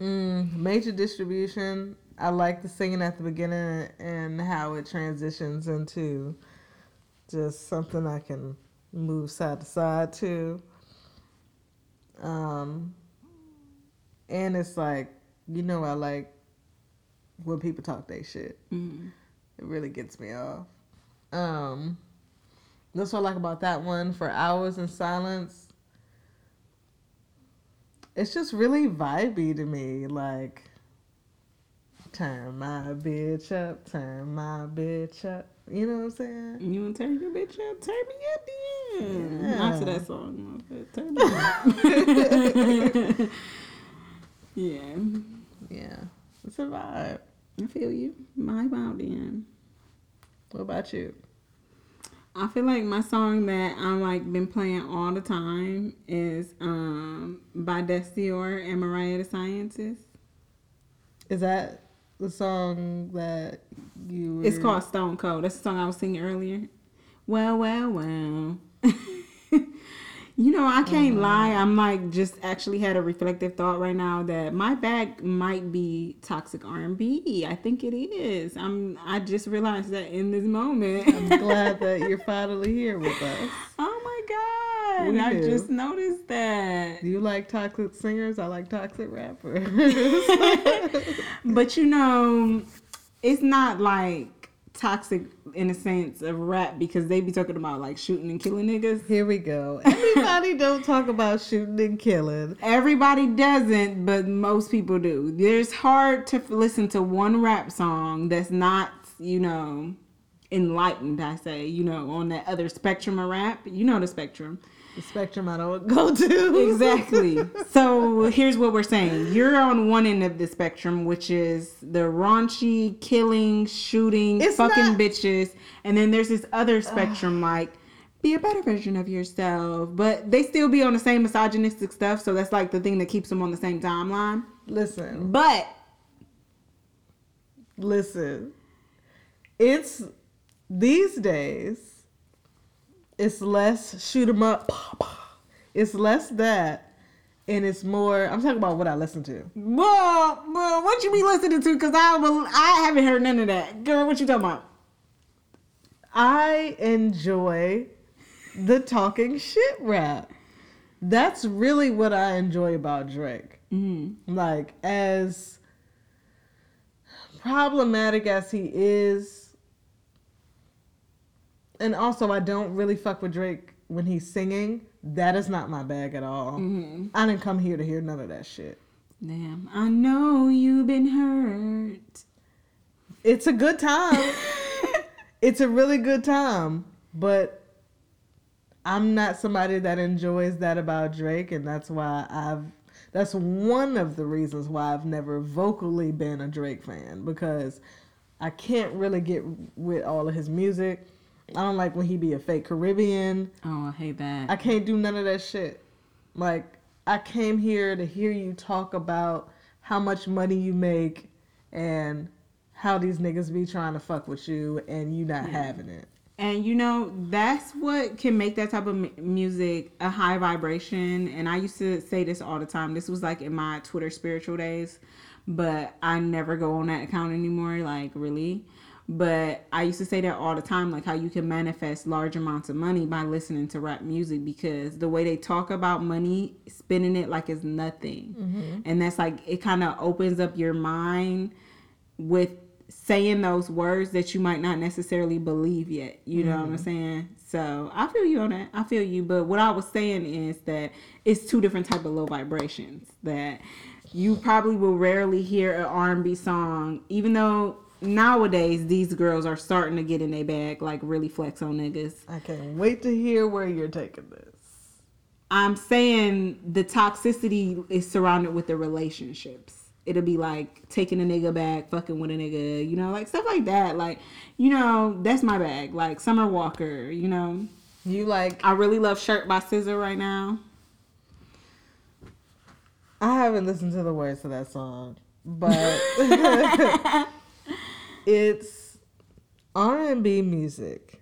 Mm, major Distribution. I like the singing at the beginning and how it transitions into just something I can move side to side to. Um, and it's like, you know, I like when people talk they shit. Mm-hmm. It really gets me off. Um, that's what I like about that one. For Hours in Silence, it's just really vibey to me. Like, turn my bitch up, turn my bitch up. You know what I'm saying? You want to turn your bitch up? Turn me up then. Yeah. Not to that song. Turn me up. yeah. Yeah, it's a vibe. I feel you. My about then. What about you? I feel like my song that I'm like been playing all the time is um by Destior and Mariah the Scientist. Is that the song that you? It's called Stone Cold. That's the song I was singing earlier. Well, well, well. you know, I can't mm-hmm. lie. I'm like just actually had a reflective thought right now that my bag might be toxic R&B. I think it is. I'm. I just realized that in this moment. I'm glad that you're finally here with us. oh my god. We I do. just noticed that. You like toxic singers? I like toxic rappers. But you know, it's not like toxic in a sense of rap because they be talking about like shooting and killing niggas. Here we go. Everybody don't talk about shooting and killing. Everybody doesn't, but most people do. There's hard to f- listen to one rap song that's not, you know, enlightened. I say, you know, on that other spectrum of rap. You know the spectrum. The spectrum I don't go to. Exactly. so here's what we're saying. You're on one end of the spectrum, which is the raunchy, killing, shooting, It's fucking not- bitches. And then there's this other spectrum, like, be a better version of yourself. But they still be on the same misogynistic stuff. So that's like the thing that keeps them on the same timeline. Listen, But listen. It's these days. It's less shoot 'em up. It's less that, and it's more. I'm talking about what I listen to. well, well what you be listening to? Because I, will- I haven't heard none of that. Girl, what you talking about? I enjoy the talking shit rap. That's really what I enjoy about Drake. Mm-hmm. Like, as problematic as he is, and also I don't really fuck with Drake when he's singing. That is not my bag at all. Mm-hmm. I didn't come here to hear none of that shit. Damn, I know you've been hurt. It's a good time. it's a really good time, but I'm not somebody that enjoys that about Drake, and that's why I've. That's one of the reasons why I've never vocally been a Drake fan because I can't really get with all of his music. I don't like when he be a fake Caribbean. Oh, I hate that. I can't do none of that shit. Like I came here to hear you talk about how much money you make and how these niggas be trying to fuck with you and you not having it. And you know, that's what can make that type of mu- music a high vibration. And I used to say this all the time. This was like in my Twitter spiritual days, but I never go on that account anymore, like really. But I used to say that all the time, like how you can manifest large amounts of money by listening to rap music because the way they talk about money, spending it like it's nothing. Mm-hmm. And that's like, it kind of opens up your mind with saying those words that you might not necessarily believe yet. You know what I'm mm-hmm. saying? So I feel you on that. I feel you. But what I was saying is that it's two different type of low vibrations that you probably will rarely hear an R&B song, even though nowadays these girls are starting to get in their bag, like really flex on niggas. I can't wait to hear where you're taking this. I'm saying the toxicity is surrounded with the relationships. It'll be like taking a nigga back, fucking with a nigga, you know, like stuff like that. Like, you know, that's my bag. Like Summer Walker, you know. You like I really love Shirt by SZA right now. I haven't listened to the words to that song, but it's R&B music.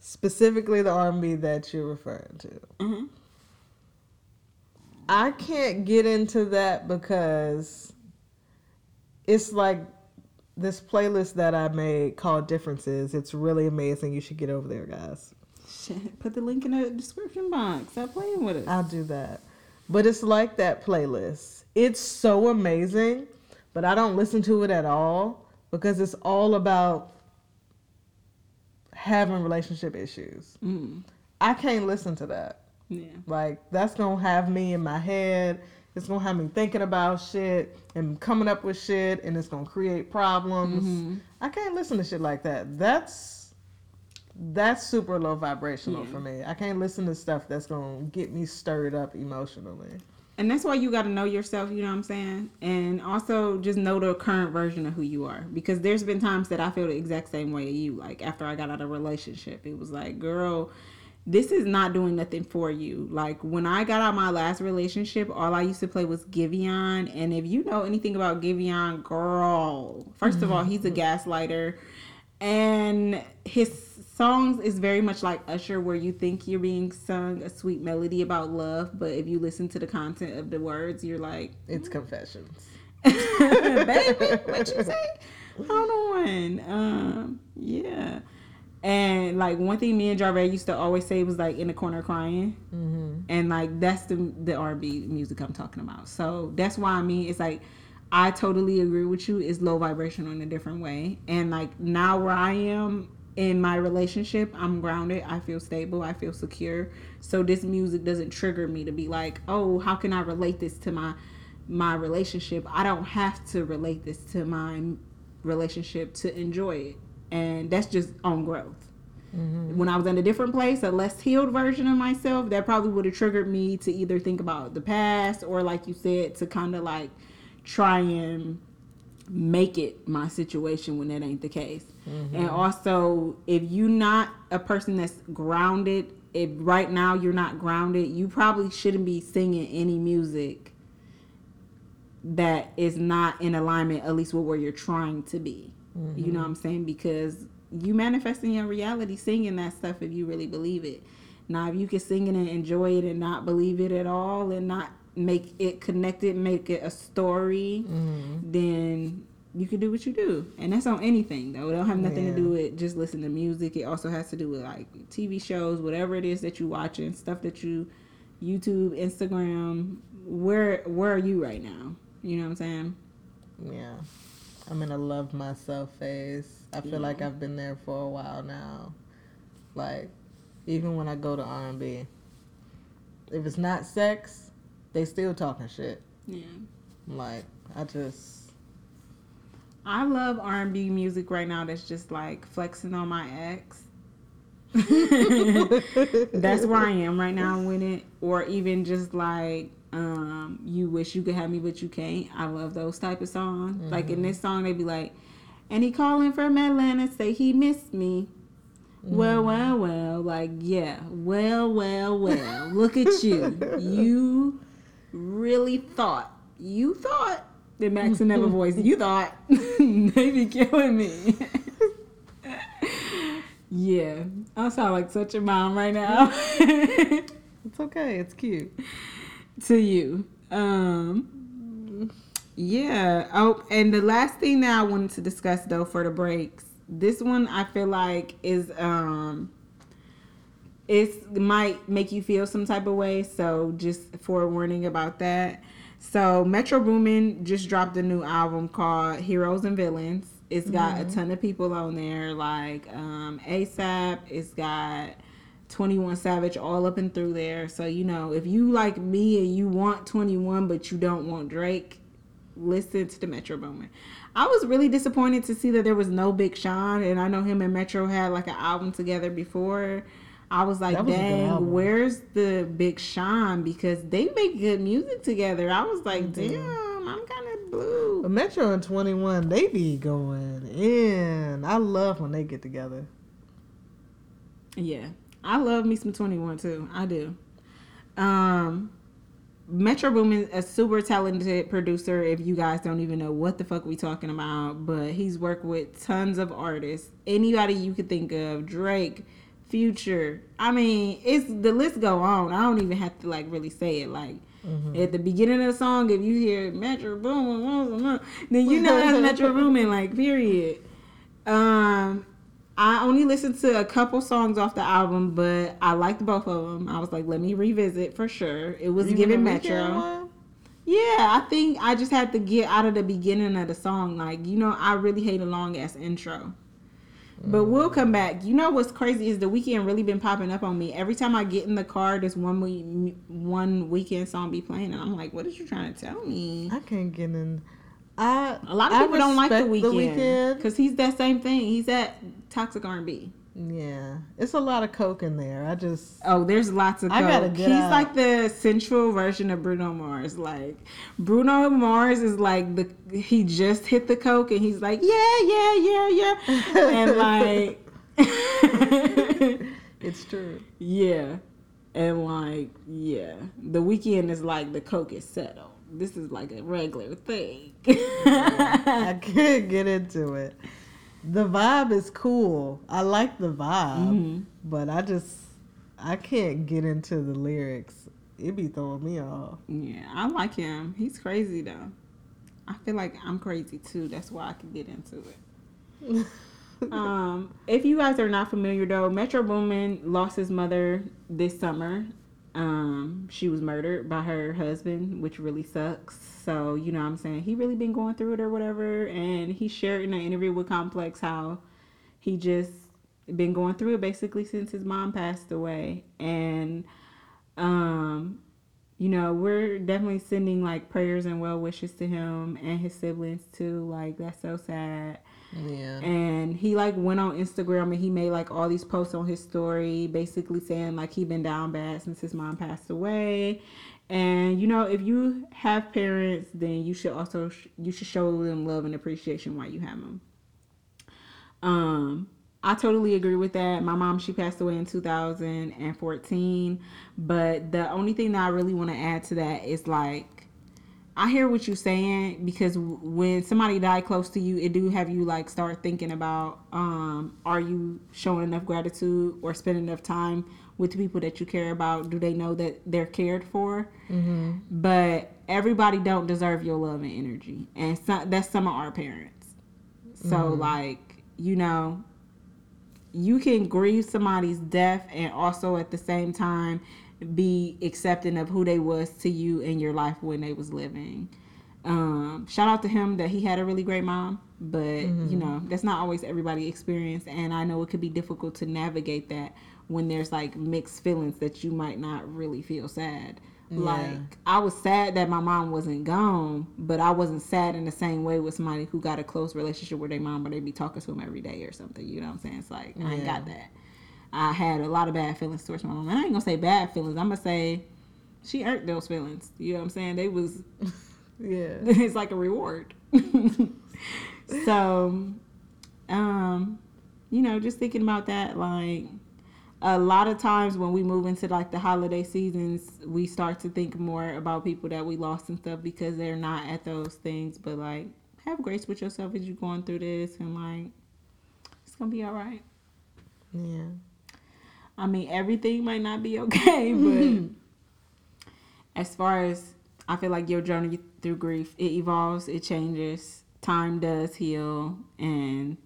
Specifically the R&B that you're referring to. Mhm. I can't get into that because it's like this playlist that I made called Differences. It's really amazing. You should get over there, guys. Shit, put the link in the description box. Stop playing with it. I'll do that. But it's like that playlist. It's so amazing, but I don't listen to it at all because it's all about having relationship issues. Mm, I can't listen to that. yeah. Like that's gonna have me in my head. It's gonna have me thinking about shit and coming up with shit, and it's gonna create problems. Mm-hmm. I can't listen to shit like that. That's that's super low vibrational Yeah. for me. I can't listen to stuff that's gonna get me stirred up emotionally. And that's why you got to know yourself, you know what I'm saying? And also just know the current version of who you are. Because there's been times that I feel the exact same way as you. Like after I got out of a relationship, it was like, girl, this is not doing nothing for you. Like when I got out my last relationship, all I used to play was Giveon. And if you know anything about Giveon, girl, first of all, he's a mm-hmm. gaslighter. And his songs is very much like Usher, where you think you're being sung a sweet melody about love, but if you listen to the content of the words, you're like, It's confessions. baby, what you say? Hold on. Um, yeah. And like one thing me and Jarvey used to always say was like in the corner crying, Mm-hmm. and like that's the the R&B music I'm talking about. So that's why I mean it's like I totally agree with you. It's low vibration in a different way, and like now where I am in my relationship, I'm grounded. I feel stable. I feel secure. So this music doesn't trigger me to be like, oh, how can I relate this to my my relationship? I don't have to relate this to my relationship to enjoy it, and that's just on growth mm-hmm. when I was in a different place, a less healed version of myself, that probably would have triggered me to either think about the past or, like you said, to kind of like try and make it my situation when that ain't the case. Mm-hmm. And also, if you're not a person that's grounded, if right now you're not grounded, you probably shouldn't be singing any music that is not in alignment, at least with where you're trying to be. You know mm-hmm. what I'm saying? Because you manifesting your reality singing that stuff if you really believe it. Now, if you can sing it and enjoy it and not believe it at all and not make it connected, make it a story, mm-hmm. then you can do what you do. And that's on anything, though. It don't have nothing to do with just listen to music. It also has to do with like TV shows, whatever it is that you watching, stuff that you YouTube, Instagram. Where where are you right now? You know what I'm saying? Yeah. I'm in a love myself phase. I feel Yeah. like I've been there for a while now. Like, even when I go to R&B, if it's not sex, they still talking shit. Yeah. Like, I just, I love R&B music right now that's just like flexing on my ex. that's where I am right now with it. Or even just like um you wish you could have me but you can't. I love those type of songs. Like in this song they be like and he calling from Atlanta say he missed me. Well, well, well, like yeah, well, well, well. Look at you. You really thought. You thought the Max and Never voice. You thought they be killing me. yeah, I sound like such a mom right now it's okay. It's cute. to you. Um, yeah. Oh, and the last thing that I wanted to discuss though for the breaks, this one I feel like is um, it might make you feel some type of way. So just forewarning about that. So Metro Boomin just dropped a new album called Heroes and Villains. It's got a ton of people on there, like um, ASAP. It's got 21 Savage all up and through there. So, you know, if you like me and you want 21 but you don't want Drake, listen to the Metro Boomin. I was really disappointed to see that there was no Big Sean, and I know him and Metro had like an album together before. I was like, was dang, where's the Big Sean? Because they make good music together. I was like, Mm-hmm. damn, I'm kind of blue. Metro and 21, they be going in. I love when they get together. Yeah, I love me some Twenty One too. I do. Um, Metro Boomin, is a super talented producer. If you guys don't even know what the fuck we talking about, but he's worked with tons of artists. Anybody you could think of, Drake, Future. I mean, it's the list go on. I don't even have to like really say it. Like at the beginning of the song, if you hear Metro Boomin, then you know that's Metro Boomin. Like period. Um, I only listened to a couple songs off the album, but I liked both of them. I was like, let me revisit for sure. It was giving Metro. Yeah, I think I just had to get out of the beginning of the song. Like, you know, I really hate a long ass intro. But we'll come back. You know what's crazy is the Weeknd really been popping up on me. Every time I get in the car, this one we, one Weeknd song be playing, and I'm like, "What is you trying to tell me?" I can't get in. I A lot of I people don't like the Weeknd because he's that same thing. He's that toxic R&B. Yeah, it's a lot of coke in there. I just Oh, there's lots of I coke. gotta get He's out. like the central version of Bruno Mars. Like Bruno Mars is like the he just hit the coke and he's like yeah yeah yeah yeah and like it's true. yeah and like yeah the Weeknd is like the coke is settled. This is like a regular thing. I can't get into it. The vibe is cool. I like the vibe, Mm-hmm. but I just I can't get into the lyrics. It be throwing me off. yeah, I like him. He's crazy though. I feel like I'm crazy too. That's why I can get into it. um, if you guys are not familiar though, Metro Boomin lost his mother this summer. Um, she was murdered by her husband, which really sucks. So, you know what I'm saying? He really been going through it or whatever. And he shared in an interview with Complex how he just been going through it basically since his mom passed away. And um you know, we're definitely sending like prayers and well wishes to him and his siblings too. Like that's so sad. Yeah. And he like went on Instagram and he made like all these posts on his story, basically saying like he been down bad since his mom passed away. And you know, if you have parents, then you should also you should show them love and appreciation while you have them. Um, I totally agree with that. My mom, she passed away in 2014. But the only thing that I really want to add to that is like, I hear what you're saying because when somebody die close to you, it do have you like start thinking about, um, are you showing enough gratitude or spending enough time with the people that you care about? Do they know that they're cared for? Mm-hmm. But everybody don't deserve your love and energy, and so, that's some of our parents. So mm-hmm. like, you know, you can grieve somebody's death and also at the same time be accepting of who they was to you in your life when they was living. Um, shout out to him that he had a really great mom, but mm-hmm. you know that's not always everybody experience, and I know it could be difficult to navigate that when there's like mixed feelings that you might not really feel sad. Yeah. Like I was sad that my mom wasn't gone, but I wasn't sad in the same way with somebody who got a close relationship with their mom, where they'd be talking to them every day or something. You know what I'm saying? It's like yeah. I ain't got that. I had a lot of bad feelings towards my mom, and I ain't gonna say bad feelings. I'm gonna say she earned those feelings. You know what I'm saying? They was yeah. it's like a reward. so, um, you know, just thinking about that, like a lot of times when we move into like the holiday seasons, we start to think more about people that we lost and stuff because they're not at those things. But like, have grace with yourself as you're going through this, and like, it's gonna be all right. Yeah. I mean, everything might not be okay, but mm-hmm. as far as I feel like your journey through grief, it evolves, it changes, time does heal, and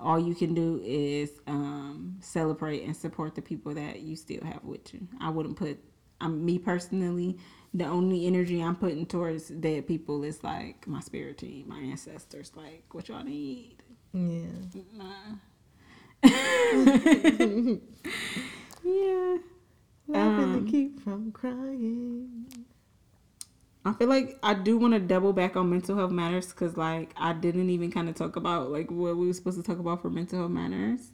all you can do is um, celebrate and support the people that you still have with you. I wouldn't put, um, me personally, the only energy I'm putting towards dead people is like my spirit team, my ancestors. Like, what y'all need? Yeah. Nah. yeah. Laughing um, to keep from crying. I feel like I do want to double back on mental health matters because, like, I didn't even kind of talk about like what we were supposed to talk about for mental health matters.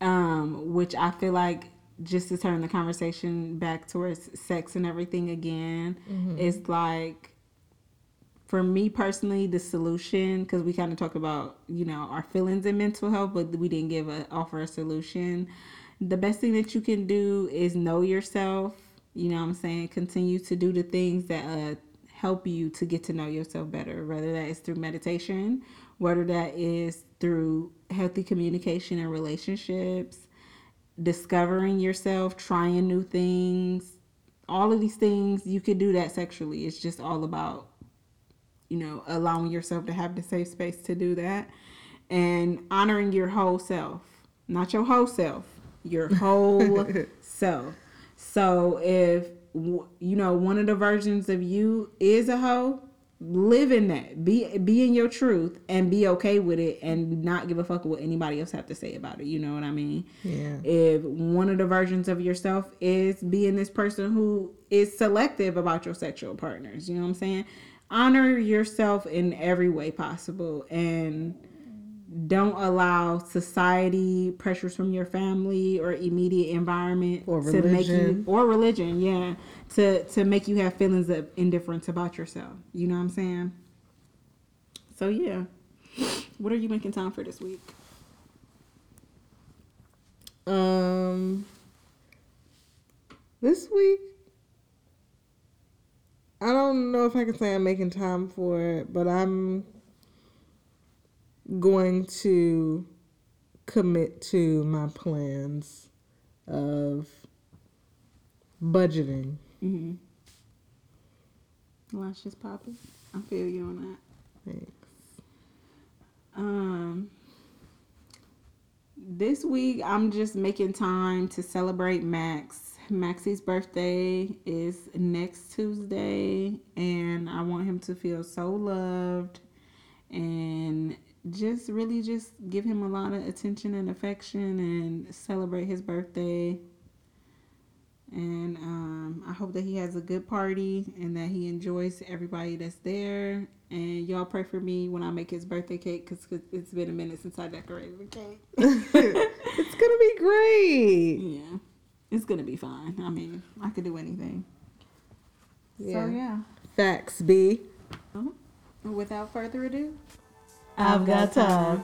Um, which I feel like just to turn the conversation back towards sex and everything again mm-hmm. is like for me personally the solution because we kind of talked about you know our feelings and mental health but we didn't give a offer a solution the best thing that you can do is know yourself you know what I'm saying? Continue to do the things that uh, help you to get to know yourself better, whether that is through meditation, whether that is through healthy communication and relationships, discovering yourself, trying new things. All of these things, you could do that sexually. It's just all about, you know, allowing yourself to have the safe space to do that and honoring your whole self. Not your whole self, your whole self. So if you know one of the versions of you is a hoe, live in that. Be be in your truth and be okay with it and not give a fuck what anybody else have to say about it. You know what I mean? Yeah. If one of the versions of yourself is being this person who is selective about your sexual partners, you know what I'm saying? Honor yourself in every way possible and don't allow society pressures from your family or immediate environment or religion. to make you or religion yeah to to make you have feelings of indifference about yourself. You know what i'm saying? So yeah. What are you making time for this week? Um this week i don't know if i can say i'm making time for it but i'm going to commit to my plans of budgeting. Mm-hmm. Lunch is popping. I feel you on that. Thanks. Um, this week I'm just making time to celebrate Max. Maxie's birthday is next Tuesday, and I want him to feel so loved and just really just give him a lot of attention and affection and celebrate his birthday. And um, I hope that he has a good party and that he enjoys everybody that's there. And y'all pray for me when I make his birthday cake because it's been a minute since I decorated the cake. it's gonna be great. Yeah, it's gonna be fine. I mean, I could do anything. Yeah. So yeah. Facts, B. Uh-huh. Without further ado, I've got time.